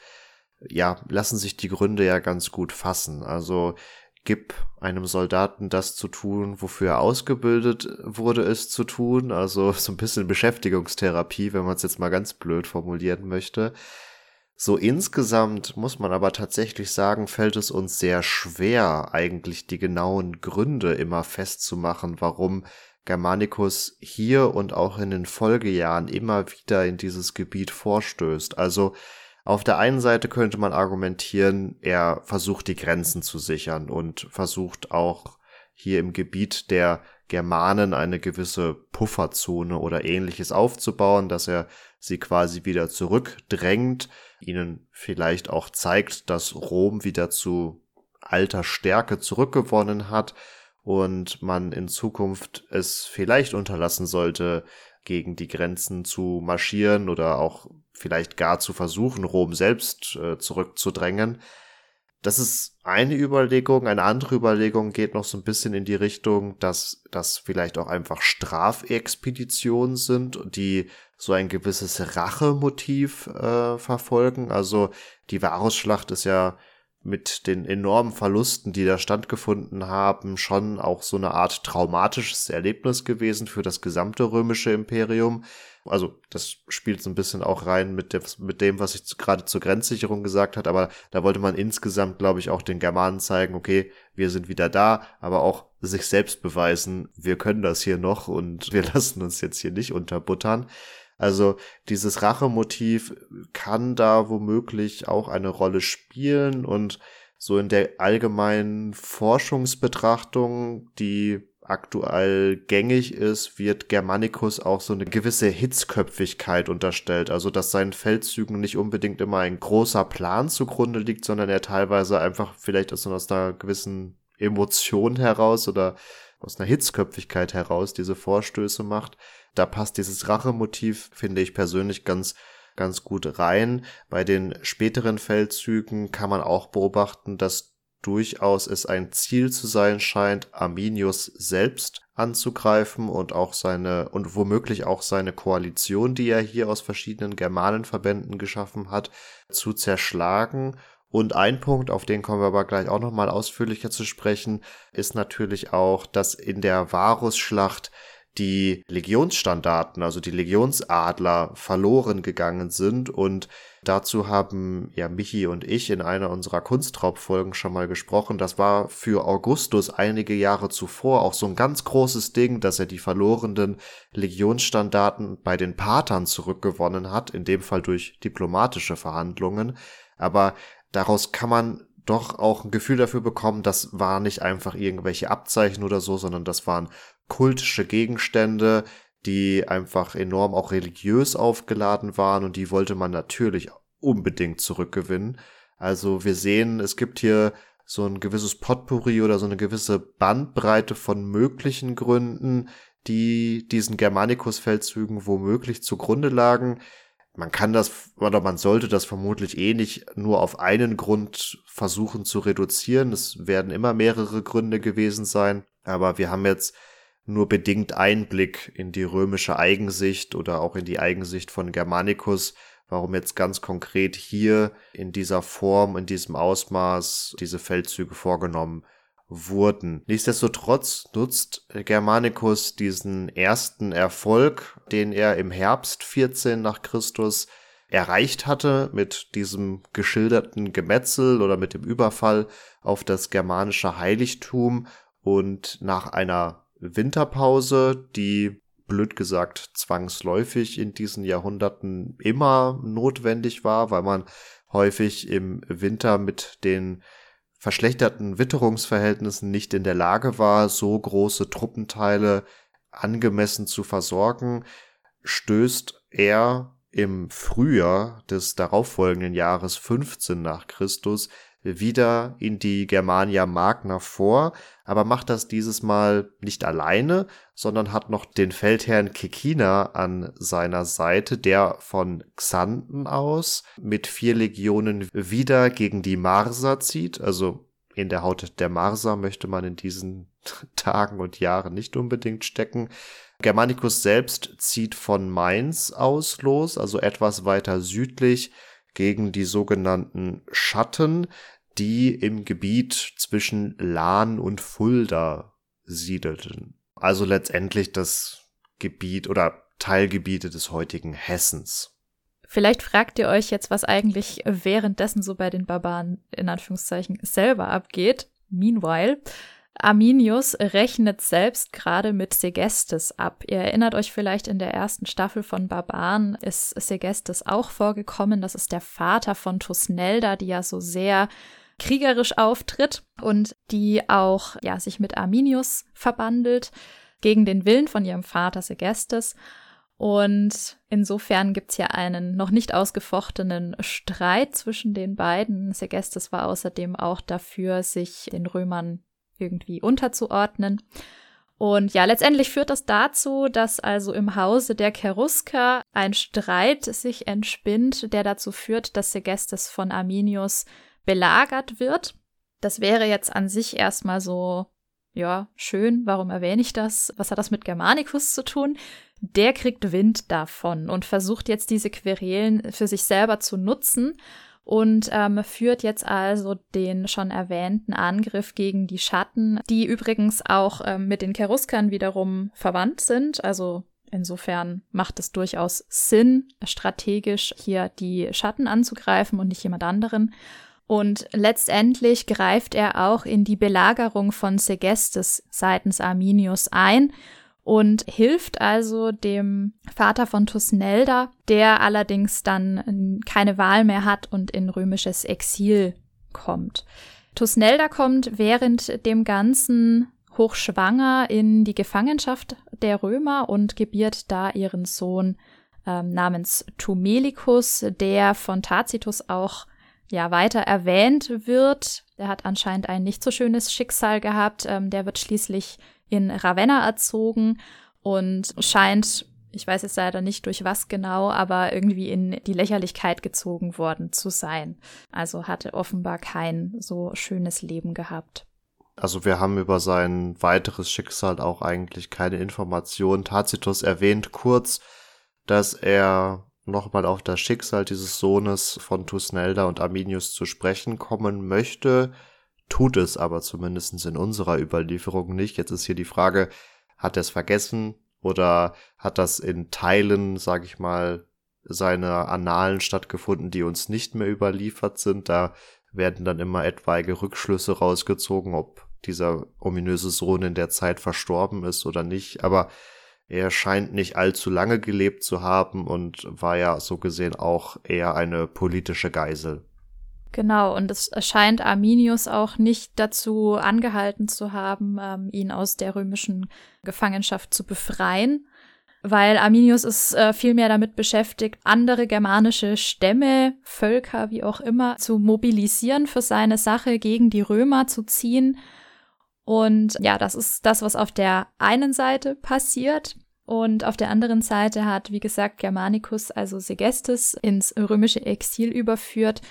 ja, lassen sich die Gründe ja ganz gut fassen. Also gib einem Soldaten das zu tun, wofür er ausgebildet wurde, es zu tun. Also (laughs) so ein bisschen Beschäftigungstherapie, wenn man es jetzt mal ganz blöd formulieren möchte. So insgesamt muss man aber tatsächlich sagen, fällt es uns sehr schwer, eigentlich die genauen Gründe immer festzumachen, warum Germanicus hier und auch in den Folgejahren immer wieder in dieses Gebiet vorstößt. Also auf der einen Seite könnte man argumentieren, er versucht die Grenzen zu sichern und versucht auch hier im Gebiet der Germanen eine gewisse Pufferzone oder ähnliches aufzubauen, dass er sie quasi wieder zurückdrängt, ihnen vielleicht auch zeigt, dass Rom wieder zu alter Stärke zurückgewonnen hat und man in Zukunft es vielleicht unterlassen sollte, gegen die Grenzen zu marschieren oder auch vielleicht gar zu versuchen, Rom selbst äh, zurückzudrängen. Das ist eine Überlegung. Eine andere Überlegung geht noch so ein bisschen in die Richtung, dass das vielleicht auch einfach Strafexpeditionen sind, die so ein gewisses Rachemotiv äh, verfolgen. Also die Varusschlacht ist ja mit den enormen Verlusten, die da stattgefunden haben, schon auch so eine Art traumatisches Erlebnis gewesen für das gesamte römische Imperium. Also das spielt so ein bisschen auch rein mit, dem, mit dem was ich gerade zur Grenzsicherung gesagt hat, aber da wollte man insgesamt, glaube ich, auch den Germanen zeigen, okay, wir sind wieder da, aber auch sich selbst beweisen, wir können das hier noch und (laughs) wir lassen uns jetzt hier nicht unterbuttern. Also dieses Rachemotiv kann da womöglich auch eine Rolle spielen und so in der allgemeinen Forschungsbetrachtung, die aktuell gängig ist, wird Germanicus auch so eine gewisse Hitzköpfigkeit unterstellt. Also, dass seinen Feldzügen nicht unbedingt immer ein großer Plan zugrunde liegt, sondern er teilweise einfach vielleicht aus, einer gewissen Emotion heraus oder aus einer Hitzköpfigkeit heraus diese Vorstöße macht. Da passt dieses Rachemotiv, finde ich persönlich ganz ganz gut rein. Bei den späteren Feldzügen kann man auch beobachten, dass durchaus es ein Ziel zu sein scheint, Arminius selbst anzugreifen und auch seine und womöglich auch seine Koalition, die er hier aus verschiedenen Germanenverbänden geschaffen hat, zu zerschlagen. Und ein Punkt, auf den kommen wir aber gleich auch nochmal ausführlicher zu sprechen, ist natürlich auch, dass in der Varusschlacht die Legionsstandarten, also die Legionsadler verloren gegangen sind und dazu haben ja Michi und ich in einer unserer Kunstraubfolgen schon mal gesprochen. Das war für Augustus einige Jahre zuvor auch so ein ganz großes Ding, dass er die verlorenen Legionsstandarten bei den Patern zurückgewonnen hat, in dem Fall durch diplomatische Verhandlungen. Aber daraus kann man doch auch ein Gefühl dafür bekommen, das war nicht einfach irgendwelche Abzeichen oder so, sondern das waren kultische Gegenstände, die einfach enorm auch religiös aufgeladen waren und die wollte man natürlich unbedingt zurückgewinnen. Also wir sehen, es gibt hier so ein gewisses Potpourri oder so eine gewisse Bandbreite von möglichen Gründen, die diesen Germanicus-Feldzügen womöglich zugrunde lagen. Man kann das oder man sollte das vermutlich eh nicht nur auf einen Grund versuchen zu reduzieren. Es werden immer mehrere Gründe gewesen sein. Aber wir haben jetzt nur bedingt Einblick in die römische Eigensicht oder auch in die Eigensicht von Germanicus, warum jetzt ganz konkret hier in dieser Form, in diesem Ausmaß diese Feldzüge vorgenommen wurden. Nichtsdestotrotz nutzt Germanicus diesen ersten Erfolg, den er im Herbst 14 nach Christus erreicht hatte mit diesem geschilderten Gemetzel oder mit dem Überfall auf das germanische Heiligtum und nach einer Winterpause, die blöd gesagt zwangsläufig in diesen Jahrhunderten immer notwendig war, weil man häufig im Winter mit den verschlechterten Witterungsverhältnissen nicht in der Lage war, so große Truppenteile angemessen zu versorgen, stößt er im Frühjahr des darauffolgenden Jahres 15 nach Christus wieder in die Germania Magna vor, aber macht das dieses Mal nicht alleine, sondern hat noch den Feldherrn Kekina an seiner Seite, der von Xanten aus mit vier Legionen wieder gegen die Marser zieht. Also in der Haut der Marser möchte man in diesen (laughs) Tagen und Jahren nicht unbedingt stecken. Germanicus selbst zieht von Mainz aus los, also etwas weiter südlich gegen die sogenannten Schatten, die im Gebiet zwischen Lahn und Fulda siedelten. Also letztendlich das Gebiet oder Teilgebiete des heutigen Hessens. Vielleicht fragt ihr euch jetzt, was eigentlich währenddessen so bei den Barbaren in Anführungszeichen selber abgeht. Meanwhile, Arminius rechnet selbst gerade mit Segestes ab. Ihr erinnert euch vielleicht, in der ersten Staffel von Barbaren ist Segestes auch vorgekommen. Das ist der Vater von Tusnelda, die ja so sehr kriegerisch auftritt und die auch ja, sich mit Arminius verbandelt gegen den Willen von ihrem Vater Segestes. Und insofern gibt es ja einen noch nicht ausgefochtenen Streit zwischen den beiden. Segestes war außerdem auch dafür, sich den Römern irgendwie unterzuordnen. Und ja, letztendlich führt das dazu, dass also im Hause der Cherusker ein Streit sich entspinnt, der dazu führt, dass Segestes von Arminius belagert wird. Das wäre jetzt an sich erstmal so, ja, schön. Warum erwähne ich das? Was hat das mit Germanicus zu tun? Der kriegt Wind davon und versucht jetzt diese Querelen für sich selber zu nutzen und ähm, führt jetzt also den schon erwähnten Angriff gegen die Schatten, die übrigens auch ähm, mit den Cheruskern wiederum verwandt sind. Also insofern macht es durchaus Sinn, strategisch hier die Schatten anzugreifen und nicht jemand anderen. Und letztendlich greift er auch in die Belagerung von Segestes seitens Arminius ein und hilft also dem Vater von Tusnelda, der allerdings dann keine Wahl mehr hat und in römisches Exil kommt. Tusnelda kommt während dem ganzen hochschwanger in die Gefangenschaft der Römer und gebiert da ihren Sohn ähm, namens Tumelikus, der von Tacitus auch ja weiter erwähnt wird. Der hat anscheinend ein nicht so schönes Schicksal gehabt. Ähm, der wird schließlich in Ravenna erzogen und scheint, ich weiß jetzt leider nicht durch was genau, aber irgendwie in die Lächerlichkeit gezogen worden zu sein. Also hatte offenbar kein so schönes Leben gehabt. Also wir haben über sein weiteres Schicksal auch eigentlich keine Informationen. Tacitus erwähnt kurz, dass er nochmal auf das Schicksal dieses Sohnes von Tusnelda und Arminius zu sprechen kommen möchte, tut es aber zumindest in unserer Überlieferung nicht. Jetzt ist hier die Frage, hat er es vergessen oder hat das in Teilen, sag ich mal, seine Annalen stattgefunden, die uns nicht mehr überliefert sind. Da werden dann immer etwaige Rückschlüsse rausgezogen, ob dieser ominöse Sohn in der Zeit verstorben ist oder nicht. Aber er scheint nicht allzu lange gelebt zu haben und war ja so gesehen auch eher eine politische Geisel. Genau, und es scheint Arminius auch nicht dazu angehalten zu haben, ähm, ihn aus der römischen Gefangenschaft zu befreien, weil Arminius ist äh, vielmehr damit beschäftigt, andere germanische Stämme, Völker, wie auch immer, zu mobilisieren für seine Sache gegen die Römer zu ziehen und ja, das ist das, was auf der einen Seite passiert. Und auf der anderen Seite hat, wie gesagt, Germanicus, also Segestes, ins römische Exil überführt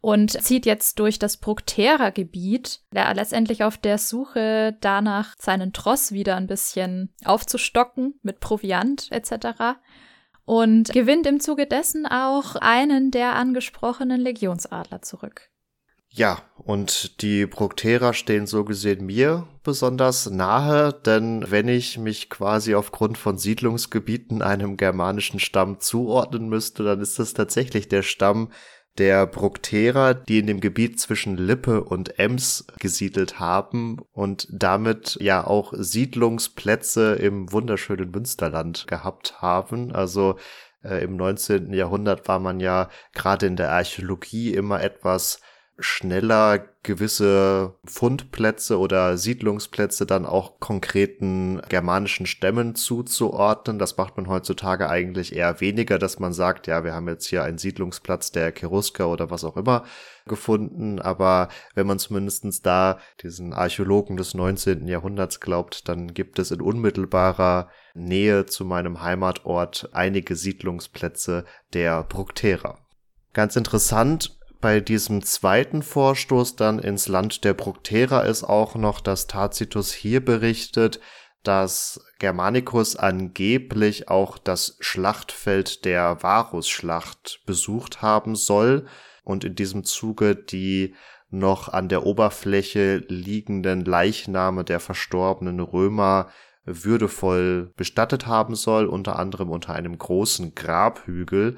und zieht jetzt durch das Bructera-Gebiet, letztendlich auf der Suche danach, seinen Tross wieder ein bisschen aufzustocken mit Proviant etc. Und gewinnt im Zuge dessen auch einen der angesprochenen Legionsadler zurück. Ja, und die Bructera stehen so gesehen mir besonders nahe, denn wenn ich mich quasi aufgrund von Siedlungsgebieten einem germanischen Stamm zuordnen müsste, dann ist das tatsächlich der Stamm der Bructera, die in dem Gebiet zwischen Lippe und Ems gesiedelt haben und damit ja auch Siedlungsplätze im wunderschönen Münsterland gehabt haben. Also äh, im 19. Jahrhundert war man ja gerade in der Archäologie immer etwas schneller gewisse Fundplätze oder Siedlungsplätze dann auch konkreten germanischen Stämmen zuzuordnen. Das macht man heutzutage eigentlich eher weniger, dass man sagt, ja, wir haben jetzt hier einen Siedlungsplatz der Cherusker oder was auch immer gefunden. Aber wenn man zumindestens da diesen Archäologen des 19. Jahrhunderts glaubt, dann gibt es in unmittelbarer Nähe zu meinem Heimatort einige Siedlungsplätze der Bructera. Ganz interessant bei diesem zweiten Vorstoß dann ins Land der Bructera ist auch noch, dass Tacitus hier berichtet, dass Germanicus angeblich auch das Schlachtfeld der Varusschlacht besucht haben soll und in diesem Zuge die noch an der Oberfläche liegenden Leichname der verstorbenen Römer würdevoll bestattet haben soll, unter anderem unter einem großen Grabhügel,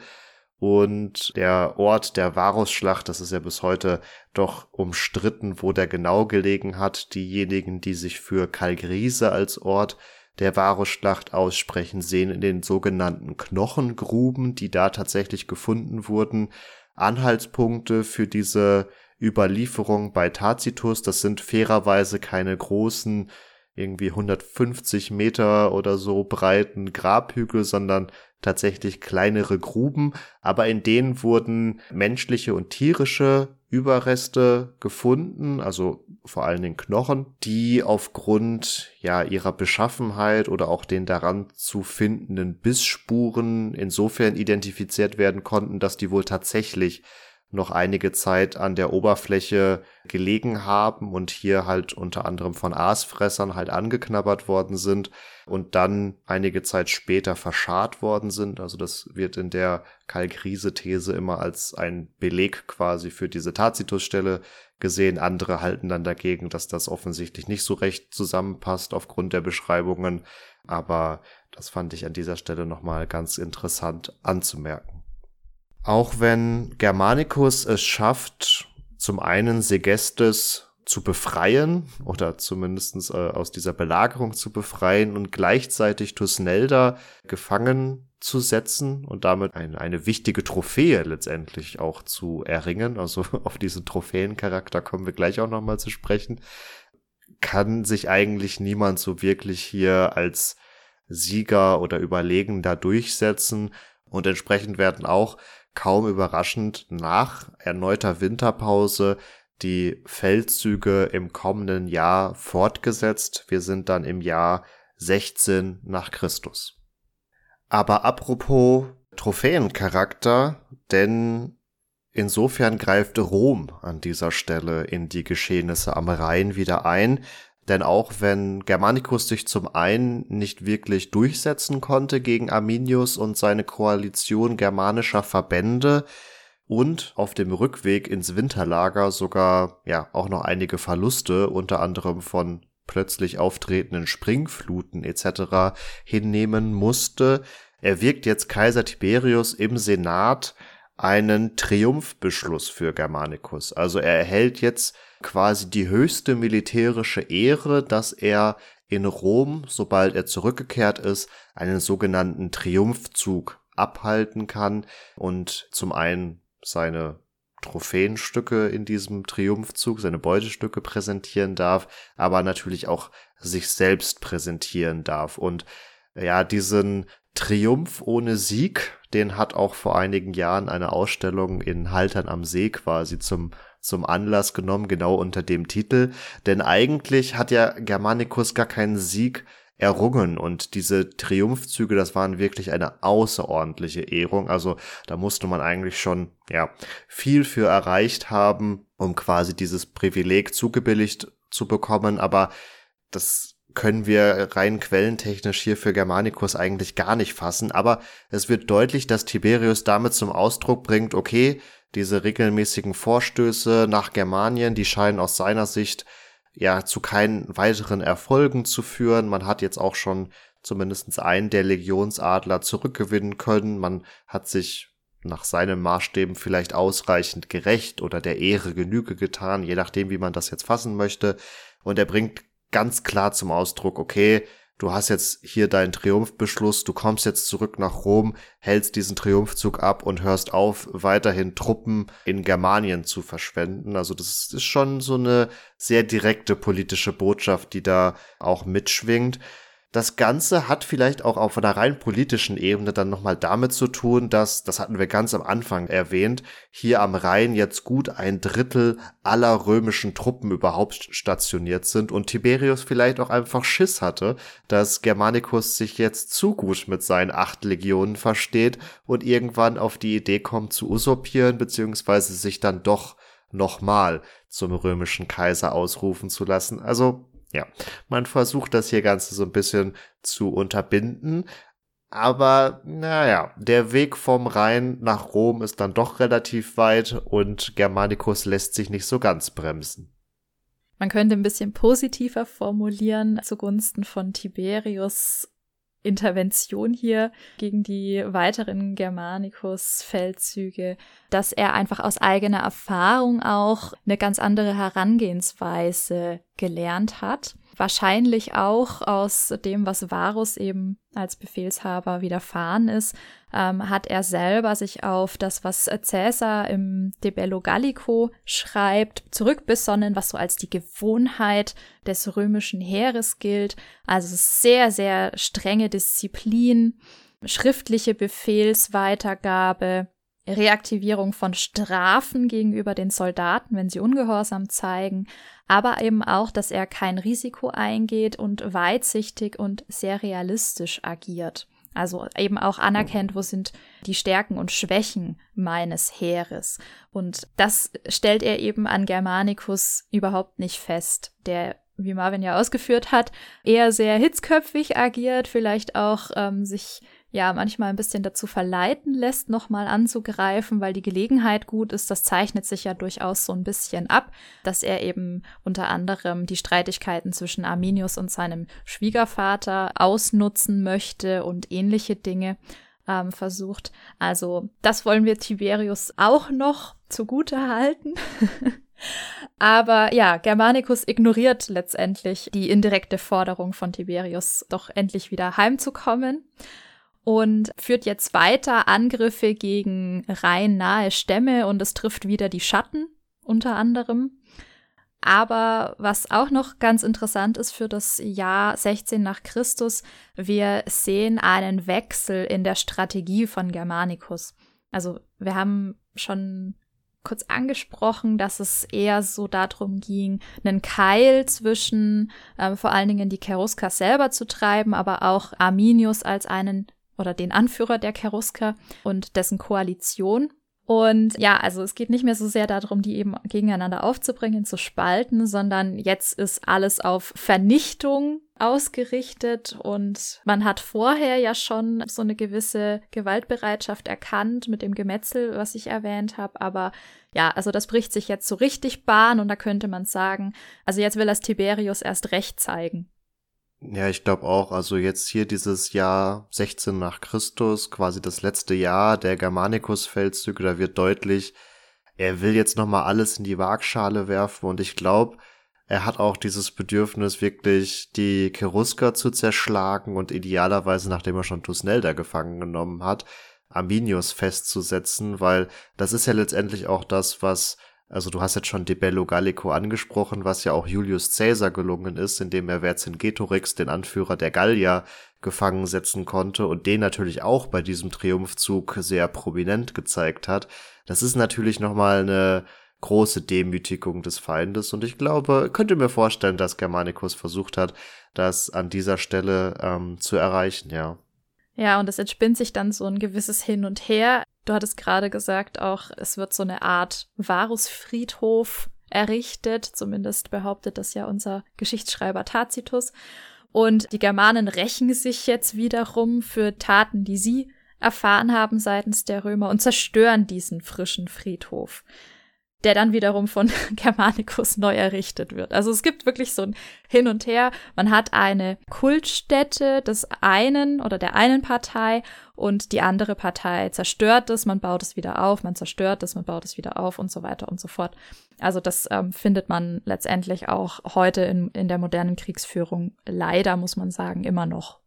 und der Ort der Varusschlacht, das ist ja bis heute doch umstritten, wo der genau gelegen hat. Diejenigen, die sich für Kalgrise als Ort der Varusschlacht aussprechen, sehen in den sogenannten Knochengruben, die da tatsächlich gefunden wurden, Anhaltspunkte für diese Überlieferung bei Tacitus. Das sind fairerweise keine großen irgendwie 150 Meter oder so breiten Grabhügel, sondern tatsächlich kleinere Gruben, aber in denen wurden menschliche und tierische Überreste gefunden, also vor allen Dingen Knochen, die aufgrund ja ihrer Beschaffenheit oder auch den daran zu findenden Bissspuren insofern identifiziert werden konnten, dass die wohl tatsächlich noch einige Zeit an der Oberfläche gelegen haben und hier halt unter anderem von Aasfressern halt angeknabbert worden sind und dann einige Zeit später verscharrt worden sind. Also das wird in der Kalkrise-These immer als ein Beleg quasi für diese Tacitus-Stelle gesehen. Andere halten dann dagegen, dass das offensichtlich nicht so recht zusammenpasst aufgrund der Beschreibungen. Aber das fand ich an dieser Stelle nochmal ganz interessant anzumerken. Auch wenn Germanicus es schafft, zum einen Segestes zu befreien oder zumindest äh, aus dieser Belagerung zu befreien und gleichzeitig Tusnelda gefangen zu setzen und damit ein, eine wichtige Trophäe letztendlich auch zu erringen. Also (laughs) auf diesen Trophäencharakter kommen wir gleich auch nochmal zu sprechen kann sich eigentlich niemand so wirklich hier als Sieger oder Überlegender durchsetzen und entsprechend werden auch kaum überraschend nach erneuter Winterpause die Feldzüge im kommenden Jahr fortgesetzt. Wir sind dann im Jahr 16 nach Christus. Aber apropos Trophäencharakter, denn insofern greift Rom an dieser Stelle in die Geschehnisse am Rhein wieder ein, denn auch wenn Germanicus sich zum einen nicht wirklich durchsetzen konnte gegen Arminius und seine Koalition germanischer Verbände und auf dem Rückweg ins Winterlager sogar ja auch noch einige Verluste, unter anderem von plötzlich auftretenden Springfluten etc. hinnehmen musste, erwirkt jetzt Kaiser Tiberius im Senat einen Triumphbeschluss für Germanicus. Also er erhält jetzt quasi die höchste militärische Ehre, dass er in Rom, sobald er zurückgekehrt ist, einen sogenannten Triumphzug abhalten kann und zum einen seine Trophäenstücke in diesem Triumphzug, seine Beutestücke präsentieren darf, aber natürlich auch sich selbst präsentieren darf. Und ja, diesen Triumph ohne Sieg, den hat auch vor einigen Jahren eine Ausstellung in Haltern am See quasi zum zum Anlass genommen, genau unter dem Titel. Denn eigentlich hat ja Germanicus gar keinen Sieg errungen und diese Triumphzüge, das waren wirklich eine außerordentliche Ehrung. Also da musste man eigentlich schon, ja, viel für erreicht haben, um quasi dieses Privileg zugebilligt zu bekommen. Aber das können wir rein quellentechnisch hier für Germanicus eigentlich gar nicht fassen. Aber es wird deutlich, dass Tiberius damit zum Ausdruck bringt, okay, diese regelmäßigen Vorstöße nach Germanien, die scheinen aus seiner Sicht ja zu keinen weiteren Erfolgen zu führen. Man hat jetzt auch schon zumindest einen der Legionsadler zurückgewinnen können. Man hat sich nach seinen Maßstäben vielleicht ausreichend gerecht oder der Ehre Genüge getan, je nachdem, wie man das jetzt fassen möchte. Und er bringt ganz klar zum Ausdruck, okay, du hast jetzt hier deinen Triumphbeschluss, du kommst jetzt zurück nach Rom, hältst diesen Triumphzug ab und hörst auf, weiterhin Truppen in Germanien zu verschwenden. Also das ist schon so eine sehr direkte politische Botschaft, die da auch mitschwingt. Das Ganze hat vielleicht auch auf einer rein politischen Ebene dann nochmal damit zu tun, dass, das hatten wir ganz am Anfang erwähnt, hier am Rhein jetzt gut ein Drittel aller römischen Truppen überhaupt stationiert sind und Tiberius vielleicht auch einfach Schiss hatte, dass Germanicus sich jetzt zu gut mit seinen acht Legionen versteht und irgendwann auf die Idee kommt zu usurpieren, beziehungsweise sich dann doch nochmal zum römischen Kaiser ausrufen zu lassen. Also ja, man versucht das hier Ganze so ein bisschen zu unterbinden. Aber naja, der Weg vom Rhein nach Rom ist dann doch relativ weit und Germanicus lässt sich nicht so ganz bremsen. Man könnte ein bisschen positiver formulieren zugunsten von Tiberius Intervention hier gegen die weiteren Germanicus-Feldzüge, dass er einfach aus eigener Erfahrung auch eine ganz andere Herangehensweise gelernt hat wahrscheinlich auch aus dem, was Varus eben als Befehlshaber widerfahren ist, ähm, hat er selber sich auf das, was Caesar im De Bello Gallico schreibt, zurückbesonnen, was so als die Gewohnheit des römischen Heeres gilt. Also sehr, sehr strenge Disziplin, schriftliche Befehlsweitergabe, Reaktivierung von Strafen gegenüber den Soldaten, wenn sie Ungehorsam zeigen, aber eben auch, dass er kein Risiko eingeht und weitsichtig und sehr realistisch agiert. Also eben auch anerkennt, wo sind die Stärken und Schwächen meines Heeres. Und das stellt er eben an Germanicus überhaupt nicht fest, der wie Marvin ja ausgeführt hat, eher sehr hitzköpfig agiert, vielleicht auch ähm, sich ja manchmal ein bisschen dazu verleiten lässt, nochmal anzugreifen, weil die Gelegenheit gut ist. Das zeichnet sich ja durchaus so ein bisschen ab, dass er eben unter anderem die Streitigkeiten zwischen Arminius und seinem Schwiegervater ausnutzen möchte und ähnliche Dinge ähm, versucht. Also das wollen wir Tiberius auch noch zugute halten. (laughs) Aber ja, Germanicus ignoriert letztendlich die indirekte Forderung von Tiberius, doch endlich wieder heimzukommen und führt jetzt weiter Angriffe gegen rein nahe Stämme und es trifft wieder die Schatten unter anderem. Aber was auch noch ganz interessant ist für das Jahr 16 nach Christus, wir sehen einen Wechsel in der Strategie von Germanicus. Also wir haben schon kurz angesprochen, dass es eher so darum ging, einen Keil zwischen äh, vor allen Dingen die Cherusker selber zu treiben, aber auch Arminius als einen oder den Anführer der Cherusker und dessen Koalition. Und ja, also es geht nicht mehr so sehr darum, die eben gegeneinander aufzubringen, zu spalten, sondern jetzt ist alles auf Vernichtung ausgerichtet und man hat vorher ja schon so eine gewisse Gewaltbereitschaft erkannt mit dem Gemetzel, was ich erwähnt habe, aber ja, also das bricht sich jetzt so richtig Bahn und da könnte man sagen, also jetzt will das Tiberius erst recht zeigen. Ja, ich glaube auch, also jetzt hier dieses Jahr 16 nach Christus, quasi das letzte Jahr der Germanicus-Feldzüge, da wird deutlich, er will jetzt nochmal alles in die Waagschale werfen. Und ich glaube, er hat auch dieses Bedürfnis, wirklich die Cherusker zu zerschlagen und idealerweise, nachdem er schon Tusnelda gefangen genommen hat, Arminius festzusetzen, weil das ist ja letztendlich auch das, was also du hast jetzt schon De Bello Gallico angesprochen, was ja auch Julius Caesar gelungen ist, indem er Vercingetorix, den Anführer der Gallier, gefangen setzen konnte und den natürlich auch bei diesem Triumphzug sehr prominent gezeigt hat. Das ist natürlich nochmal eine große Demütigung des Feindes und ich glaube, könnte mir vorstellen, dass Germanicus versucht hat, das an dieser Stelle ähm, zu erreichen, ja. Ja, und es entspinnt sich dann so ein gewisses Hin und Her. Du hattest gerade gesagt, auch es wird so eine Art Varusfriedhof errichtet. Zumindest behauptet das ja unser Geschichtsschreiber Tacitus. Und die Germanen rächen sich jetzt wiederum für Taten, die sie erfahren haben seitens der Römer und zerstören diesen frischen Friedhof der dann wiederum von (laughs) Germanicus neu errichtet wird. Also es gibt wirklich so ein Hin und Her. Man hat eine Kultstätte des einen oder der einen Partei und die andere Partei zerstört es, man baut es wieder auf, man zerstört es, man baut es wieder auf und so weiter und so fort. Also das ähm, findet man letztendlich auch heute in, in der modernen Kriegsführung leider, muss man sagen, immer noch.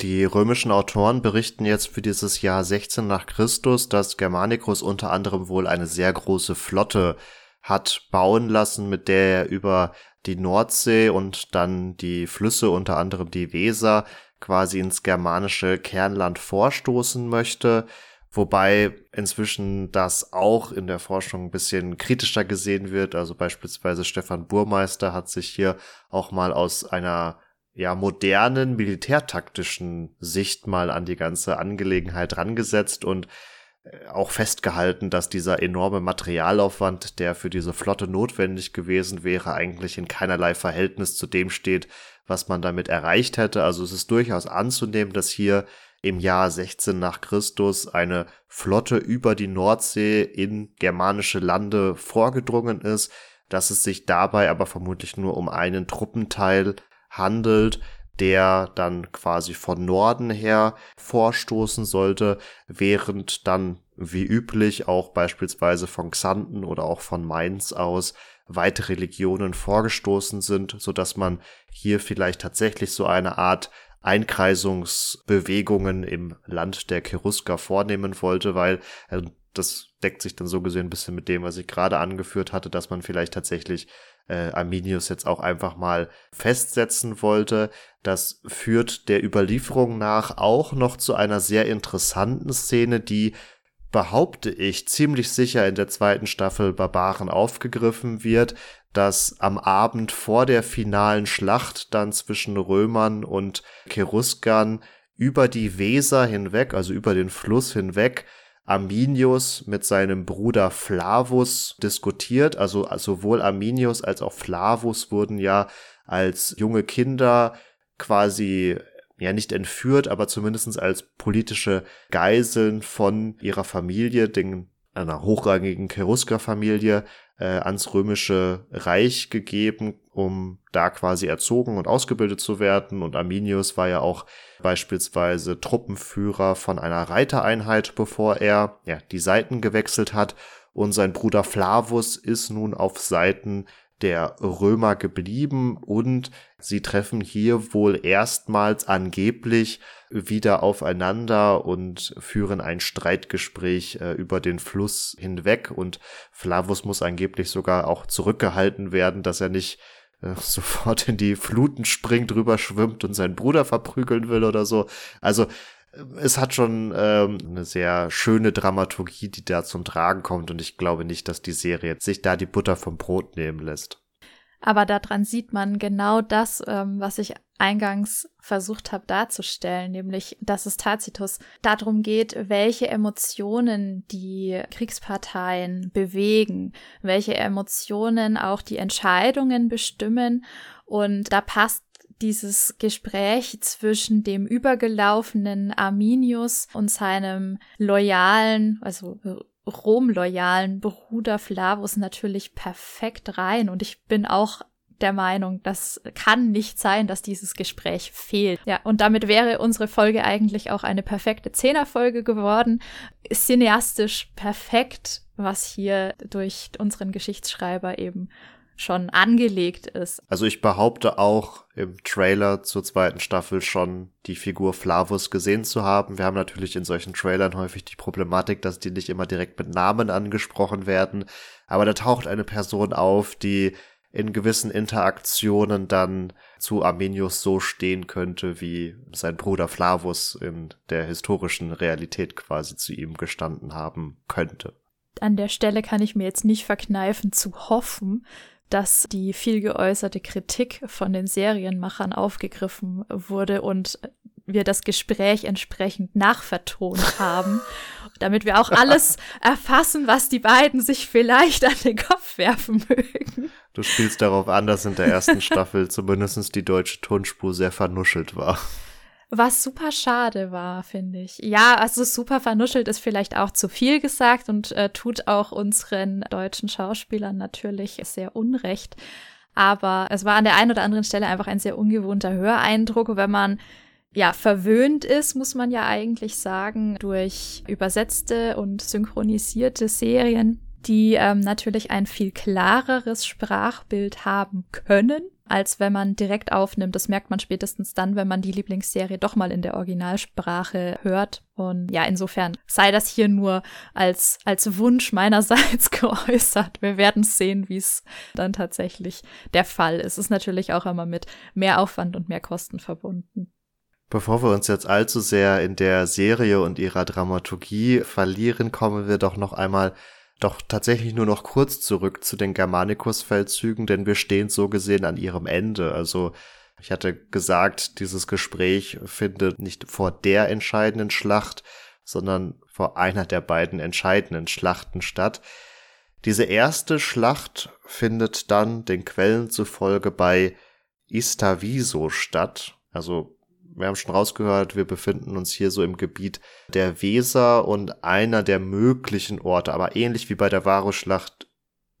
Die römischen Autoren berichten jetzt für dieses Jahr 16 nach Christus, dass Germanicus unter anderem wohl eine sehr große Flotte hat bauen lassen, mit der er über die Nordsee und dann die Flüsse, unter anderem die Weser, quasi ins germanische Kernland vorstoßen möchte. Wobei inzwischen das auch in der Forschung ein bisschen kritischer gesehen wird. Also beispielsweise Stefan Burmeister hat sich hier auch mal aus einer ja, modernen militärtaktischen Sicht mal an die ganze Angelegenheit rangesetzt und äh, auch festgehalten, dass dieser enorme Materialaufwand, der für diese Flotte notwendig gewesen wäre, eigentlich in keinerlei Verhältnis zu dem steht, was man damit erreicht hätte. Also es ist durchaus anzunehmen, dass hier im Jahr 16 nach Christus eine Flotte über die Nordsee in germanische Lande vorgedrungen ist, dass es sich dabei aber vermutlich nur um einen Truppenteil handelt, der dann quasi von Norden her vorstoßen sollte, während dann wie üblich auch beispielsweise von Xanten oder auch von Mainz aus weitere Legionen vorgestoßen sind, so dass man hier vielleicht tatsächlich so eine Art Einkreisungsbewegungen im Land der Cherusker vornehmen wollte, weil äh, das deckt sich dann so gesehen ein bisschen mit dem, was ich gerade angeführt hatte, dass man vielleicht tatsächlich äh, Arminius jetzt auch einfach mal festsetzen wollte. Das führt der Überlieferung nach auch noch zu einer sehr interessanten Szene, die behaupte ich ziemlich sicher in der zweiten Staffel Barbaren aufgegriffen wird, dass am Abend vor der finalen Schlacht dann zwischen Römern und Cheruskern über die Weser hinweg, also über den Fluss hinweg, Arminius mit seinem Bruder Flavus diskutiert. Also sowohl Arminius als auch Flavus wurden ja als junge Kinder quasi ja nicht entführt, aber zumindest als politische Geiseln von ihrer Familie, den, einer hochrangigen Cherusker-Familie, äh, ans römische Reich gegeben, um da quasi erzogen und ausgebildet zu werden. Und Arminius war ja auch beispielsweise Truppenführer von einer Reitereinheit, bevor er ja, die Seiten gewechselt hat. Und sein Bruder Flavus ist nun auf Seiten der Römer geblieben und sie treffen hier wohl erstmals angeblich wieder aufeinander und führen ein Streitgespräch äh, über den Fluss hinweg und Flavus muss angeblich sogar auch zurückgehalten werden, dass er nicht äh, sofort in die Fluten springt, drüber schwimmt und seinen Bruder verprügeln will oder so. Also es hat schon ähm, eine sehr schöne Dramaturgie, die da zum Tragen kommt und ich glaube nicht, dass die Serie sich da die Butter vom Brot nehmen lässt. Aber daran sieht man genau das, ähm, was ich eingangs versucht habe darzustellen, nämlich, dass es Tacitus darum geht, welche Emotionen die Kriegsparteien bewegen, welche Emotionen auch die Entscheidungen bestimmen. Und da passt dieses Gespräch zwischen dem übergelaufenen Arminius und seinem loyalen, also Rom-loyalen Bruder Flavus natürlich perfekt rein. Und ich bin auch der Meinung, das kann nicht sein, dass dieses Gespräch fehlt. Ja, und damit wäre unsere Folge eigentlich auch eine perfekte Zehnerfolge geworden. Cineastisch perfekt, was hier durch unseren Geschichtsschreiber eben schon angelegt ist. Also ich behaupte auch im Trailer zur zweiten Staffel schon die Figur Flavus gesehen zu haben. Wir haben natürlich in solchen Trailern häufig die Problematik, dass die nicht immer direkt mit Namen angesprochen werden. Aber da taucht eine Person auf, die in gewissen Interaktionen dann zu Arminius so stehen könnte, wie sein Bruder Flavus in der historischen Realität quasi zu ihm gestanden haben könnte. An der Stelle kann ich mir jetzt nicht verkneifen zu hoffen, dass die viel geäußerte Kritik von den Serienmachern aufgegriffen wurde und wir das Gespräch entsprechend nachvertont (laughs) haben, damit wir auch alles erfassen, was die beiden sich vielleicht an den Kopf werfen mögen. Du spielst darauf an, dass in der ersten (laughs) Staffel zumindest die deutsche Tonspur sehr vernuschelt war. Was super schade war, finde ich. Ja, also super vernuschelt ist vielleicht auch zu viel gesagt und äh, tut auch unseren deutschen Schauspielern natürlich sehr unrecht. Aber es war an der einen oder anderen Stelle einfach ein sehr ungewohnter Höreindruck, wenn man ja, verwöhnt ist, muss man ja eigentlich sagen, durch übersetzte und synchronisierte Serien, die ähm, natürlich ein viel klareres Sprachbild haben können als wenn man direkt aufnimmt. Das merkt man spätestens dann, wenn man die Lieblingsserie doch mal in der Originalsprache hört. Und ja, insofern sei das hier nur als, als Wunsch meinerseits (laughs) geäußert. Wir werden sehen, wie es dann tatsächlich der Fall ist. Ist natürlich auch immer mit mehr Aufwand und mehr Kosten verbunden. Bevor wir uns jetzt allzu sehr in der Serie und ihrer Dramaturgie verlieren, kommen wir doch noch einmal doch tatsächlich nur noch kurz zurück zu den Germanicus-Feldzügen, denn wir stehen so gesehen an ihrem Ende. Also ich hatte gesagt, dieses Gespräch findet nicht vor der entscheidenden Schlacht, sondern vor einer der beiden entscheidenden Schlachten statt. Diese erste Schlacht findet dann den Quellen zufolge bei Istaviso statt, also wir haben schon rausgehört, wir befinden uns hier so im Gebiet der Weser und einer der möglichen Orte, aber ähnlich wie bei der Varusschlacht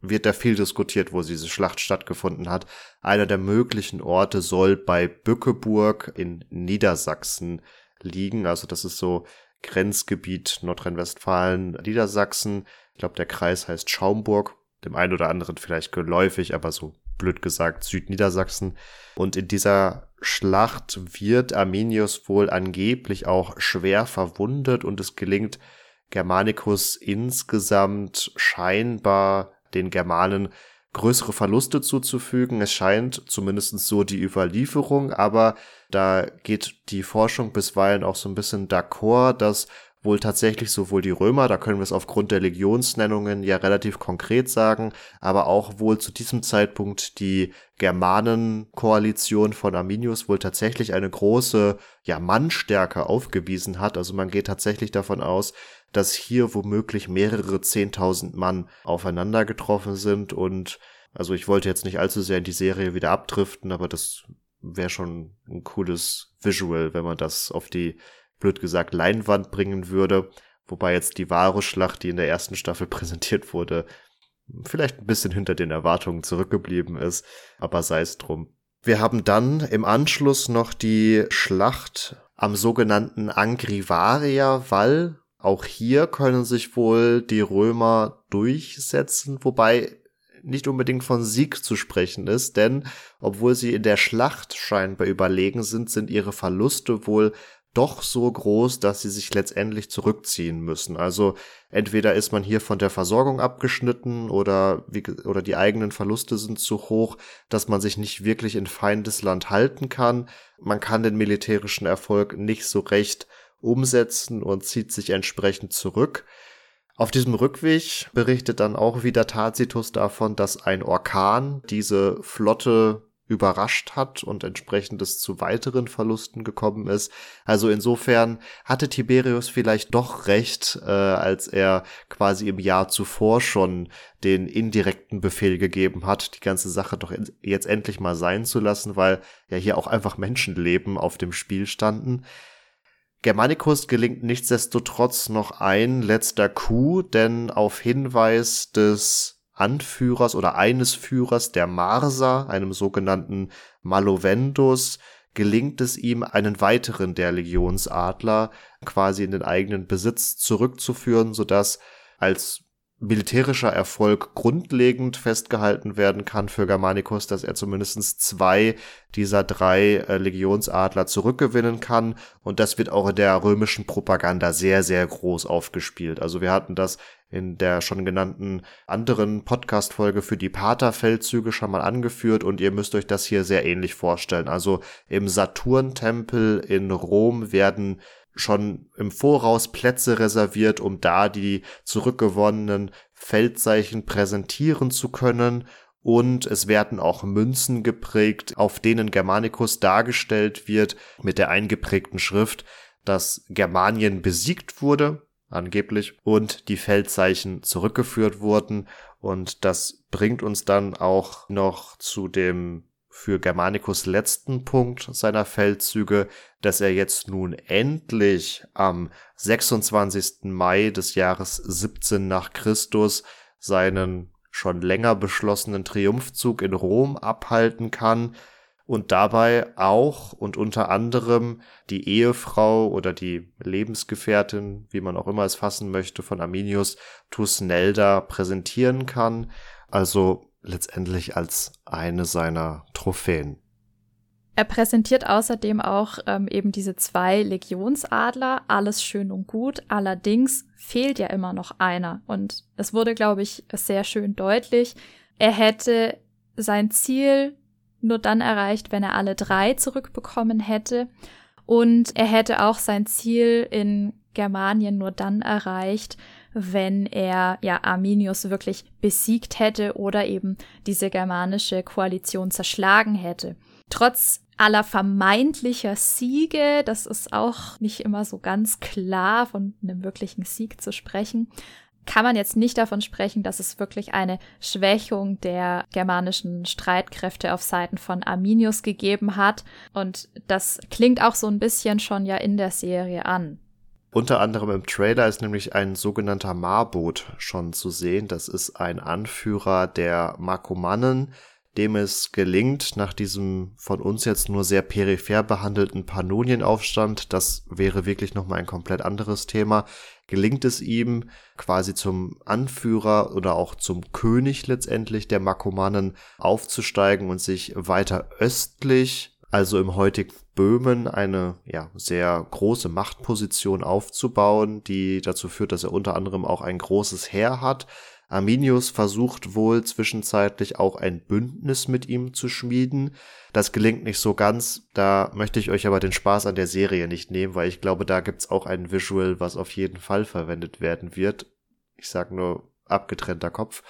wird da viel diskutiert, wo diese Schlacht stattgefunden hat. Einer der möglichen Orte soll bei Bückeburg in Niedersachsen liegen. Also das ist so Grenzgebiet Nordrhein-Westfalen, Niedersachsen. Ich glaube, der Kreis heißt Schaumburg. Dem einen oder anderen vielleicht geläufig, aber so blöd gesagt Südniedersachsen. Und in dieser Schlacht wird Arminius wohl angeblich auch schwer verwundet und es gelingt Germanicus insgesamt scheinbar den Germanen größere Verluste zuzufügen. Es scheint zumindest so die Überlieferung, aber da geht die Forschung bisweilen auch so ein bisschen d'accord, dass wohl tatsächlich sowohl die Römer, da können wir es aufgrund der Legionsnennungen ja relativ konkret sagen, aber auch wohl zu diesem Zeitpunkt die Germanenkoalition von Arminius wohl tatsächlich eine große ja Mannstärke aufgewiesen hat. Also man geht tatsächlich davon aus, dass hier womöglich mehrere zehntausend Mann aufeinander getroffen sind und also ich wollte jetzt nicht allzu sehr in die Serie wieder abdriften, aber das wäre schon ein cooles Visual, wenn man das auf die blöd gesagt, Leinwand bringen würde. Wobei jetzt die wahre Schlacht, die in der ersten Staffel (laughs) präsentiert wurde, vielleicht ein bisschen hinter den Erwartungen zurückgeblieben ist, aber sei es drum. Wir haben dann im Anschluss noch die Schlacht am sogenannten Angrivaria Wall. Auch hier können sich wohl die Römer durchsetzen, wobei nicht unbedingt von Sieg zu sprechen ist, denn obwohl sie in der Schlacht scheinbar überlegen sind, sind ihre Verluste wohl doch so groß, dass sie sich letztendlich zurückziehen müssen. Also entweder ist man hier von der Versorgung abgeschnitten oder, wie, oder die eigenen Verluste sind zu hoch, dass man sich nicht wirklich in Feindesland halten kann. Man kann den militärischen Erfolg nicht so recht umsetzen und zieht sich entsprechend zurück. Auf diesem Rückweg berichtet dann auch wieder Tacitus davon, dass ein Orkan diese Flotte überrascht hat und entsprechend es zu weiteren Verlusten gekommen ist. Also insofern hatte Tiberius vielleicht doch recht, äh, als er quasi im Jahr zuvor schon den indirekten Befehl gegeben hat, die ganze Sache doch jetzt endlich mal sein zu lassen, weil ja hier auch einfach Menschenleben auf dem Spiel standen. Germanicus gelingt nichtsdestotrotz noch ein letzter Coup, denn auf Hinweis des Anführers oder eines Führers der Marser, einem sogenannten Malovendus, gelingt es ihm, einen weiteren der Legionsadler quasi in den eigenen Besitz zurückzuführen, sodass als militärischer Erfolg grundlegend festgehalten werden kann für Germanicus, dass er zumindest zwei dieser drei äh, Legionsadler zurückgewinnen kann. Und das wird auch in der römischen Propaganda sehr, sehr groß aufgespielt. Also wir hatten das in der schon genannten anderen Podcast-Folge für die Paterfeldzüge schon mal angeführt und ihr müsst euch das hier sehr ähnlich vorstellen. Also im Saturntempel in Rom werden schon im Voraus Plätze reserviert, um da die zurückgewonnenen Feldzeichen präsentieren zu können. Und es werden auch Münzen geprägt, auf denen Germanicus dargestellt wird mit der eingeprägten Schrift, dass Germanien besiegt wurde, angeblich, und die Feldzeichen zurückgeführt wurden. Und das bringt uns dann auch noch zu dem für Germanicus letzten Punkt seiner Feldzüge, dass er jetzt nun endlich am 26. Mai des Jahres 17 nach Christus seinen schon länger beschlossenen Triumphzug in Rom abhalten kann und dabei auch und unter anderem die Ehefrau oder die Lebensgefährtin, wie man auch immer es fassen möchte, von Arminius Tusnelda präsentieren kann. Also letztendlich als eine seiner Trophäen. Er präsentiert außerdem auch ähm, eben diese zwei Legionsadler, alles schön und gut. Allerdings fehlt ja immer noch einer. Und es wurde, glaube ich, sehr schön deutlich. Er hätte sein Ziel nur dann erreicht, wenn er alle drei zurückbekommen hätte. Und er hätte auch sein Ziel in Germanien nur dann erreicht, wenn er ja Arminius wirklich besiegt hätte oder eben diese germanische Koalition zerschlagen hätte. Trotz aller vermeintlicher Siege, das ist auch nicht immer so ganz klar von einem wirklichen Sieg zu sprechen, kann man jetzt nicht davon sprechen, dass es wirklich eine Schwächung der germanischen Streitkräfte auf Seiten von Arminius gegeben hat. Und das klingt auch so ein bisschen schon ja in der Serie an. Unter anderem im Trailer ist nämlich ein sogenannter Marbot schon zu sehen. Das ist ein Anführer der Markomannen, dem es gelingt, nach diesem von uns jetzt nur sehr peripher behandelten Pannonienaufstand, das wäre wirklich nochmal ein komplett anderes Thema, gelingt es ihm, quasi zum Anführer oder auch zum König letztendlich der Markomannen aufzusteigen und sich weiter östlich also im heutigen Böhmen eine ja, sehr große Machtposition aufzubauen, die dazu führt, dass er unter anderem auch ein großes Heer hat. Arminius versucht wohl zwischenzeitlich auch ein Bündnis mit ihm zu schmieden. Das gelingt nicht so ganz. Da möchte ich euch aber den Spaß an der Serie nicht nehmen, weil ich glaube, da gibt's auch ein Visual, was auf jeden Fall verwendet werden wird. Ich sag nur abgetrennter Kopf.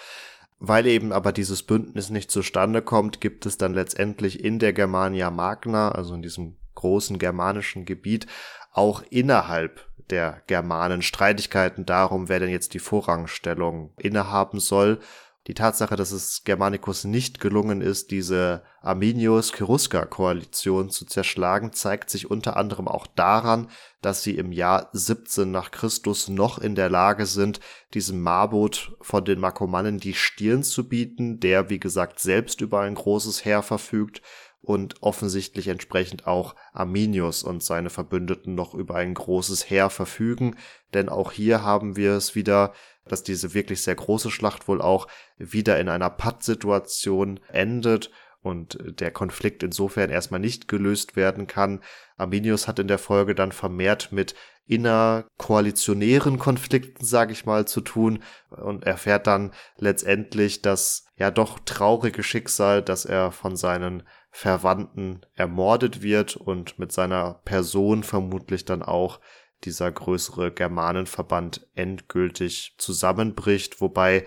Weil eben aber dieses Bündnis nicht zustande kommt, gibt es dann letztendlich in der Germania Magna, also in diesem großen germanischen Gebiet, auch innerhalb der Germanen Streitigkeiten darum, wer denn jetzt die Vorrangstellung innehaben soll. Die Tatsache, dass es Germanicus nicht gelungen ist, diese Arminius-Cherusker-Koalition zu zerschlagen, zeigt sich unter anderem auch daran, dass sie im Jahr 17 nach Christus noch in der Lage sind, diesem Marbot von den Markomannen die Stirn zu bieten, der, wie gesagt, selbst über ein großes Heer verfügt und offensichtlich entsprechend auch Arminius und seine Verbündeten noch über ein großes Heer verfügen, denn auch hier haben wir es wieder dass diese wirklich sehr große Schlacht wohl auch wieder in einer Pattsituation endet und der Konflikt insofern erstmal nicht gelöst werden kann. Arminius hat in der Folge dann vermehrt mit innerkoalitionären Konflikten, sage ich mal, zu tun und erfährt dann letztendlich das ja doch traurige Schicksal, dass er von seinen Verwandten ermordet wird und mit seiner Person vermutlich dann auch dieser größere Germanenverband endgültig zusammenbricht, wobei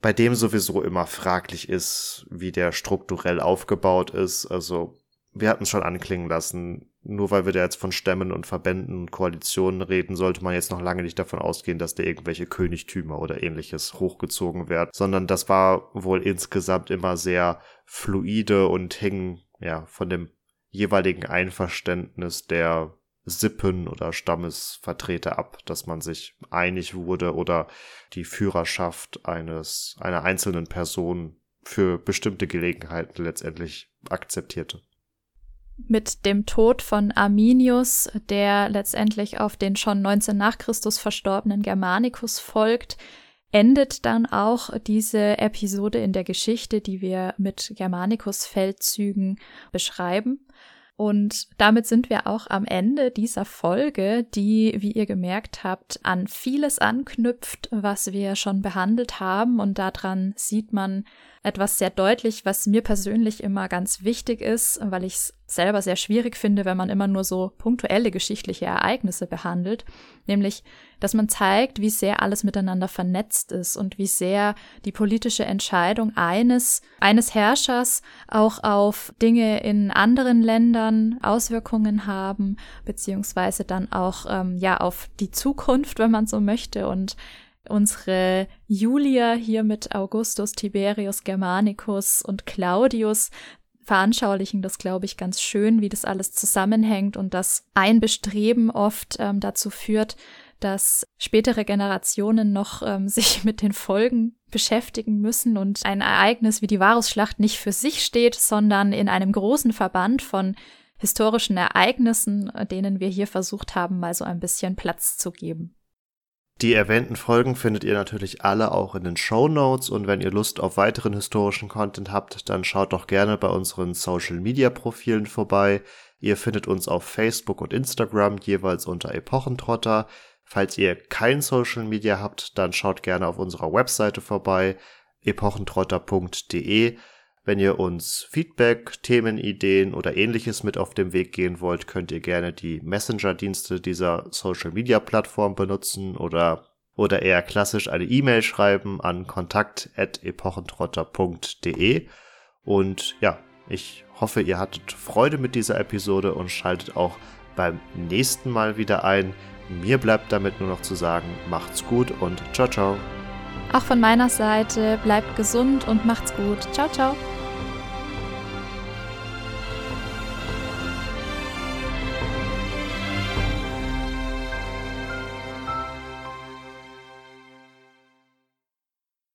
bei dem sowieso immer fraglich ist, wie der strukturell aufgebaut ist. Also wir hatten es schon anklingen lassen, nur weil wir da jetzt von Stämmen und Verbänden und Koalitionen reden, sollte man jetzt noch lange nicht davon ausgehen, dass da irgendwelche Königtümer oder ähnliches hochgezogen werden, sondern das war wohl insgesamt immer sehr fluide und hing ja von dem jeweiligen Einverständnis der Sippen oder Stammesvertreter ab, dass man sich einig wurde oder die Führerschaft eines einer einzelnen Person für bestimmte Gelegenheiten letztendlich akzeptierte. Mit dem Tod von Arminius, der letztendlich auf den schon 19 nach Christus verstorbenen Germanicus folgt, endet dann auch diese Episode in der Geschichte, die wir mit Germanicus Feldzügen beschreiben. Und damit sind wir auch am Ende dieser Folge, die, wie ihr gemerkt habt, an vieles anknüpft, was wir schon behandelt haben. Und daran sieht man etwas sehr deutlich, was mir persönlich immer ganz wichtig ist, weil ich es selber sehr schwierig finde, wenn man immer nur so punktuelle geschichtliche Ereignisse behandelt, nämlich, dass man zeigt, wie sehr alles miteinander vernetzt ist und wie sehr die politische Entscheidung eines, eines Herrschers auch auf Dinge in anderen Ländern Auswirkungen haben, beziehungsweise dann auch, ähm, ja, auf die Zukunft, wenn man so möchte. Und unsere Julia hier mit Augustus, Tiberius, Germanicus und Claudius veranschaulichen das, glaube ich, ganz schön, wie das alles zusammenhängt und dass ein Bestreben oft ähm, dazu führt, dass spätere Generationen noch ähm, (laughs) sich mit den Folgen beschäftigen müssen und ein Ereignis wie die Varusschlacht nicht für sich steht, sondern in einem großen Verband von historischen Ereignissen, denen wir hier versucht haben, mal so ein bisschen Platz zu geben. Die erwähnten Folgen findet ihr natürlich alle auch in den Show Notes und wenn ihr Lust auf weiteren historischen Content habt, dann schaut doch gerne bei unseren Social Media Profilen vorbei. Ihr findet uns auf Facebook und Instagram jeweils unter Epochentrotter. Falls ihr kein Social Media habt, dann schaut gerne auf unserer Webseite vorbei, epochentrotter.de. Wenn ihr uns Feedback, Themenideen oder ähnliches mit auf den Weg gehen wollt, könnt ihr gerne die Messenger-Dienste dieser Social-Media-Plattform benutzen oder, oder eher klassisch eine E-Mail schreiben an kontakt.epochentrotter.de. Und ja, ich hoffe, ihr hattet Freude mit dieser Episode und schaltet auch beim nächsten Mal wieder ein. Mir bleibt damit nur noch zu sagen, macht's gut und ciao, ciao. Auch von meiner Seite bleibt gesund und macht's gut. Ciao, ciao.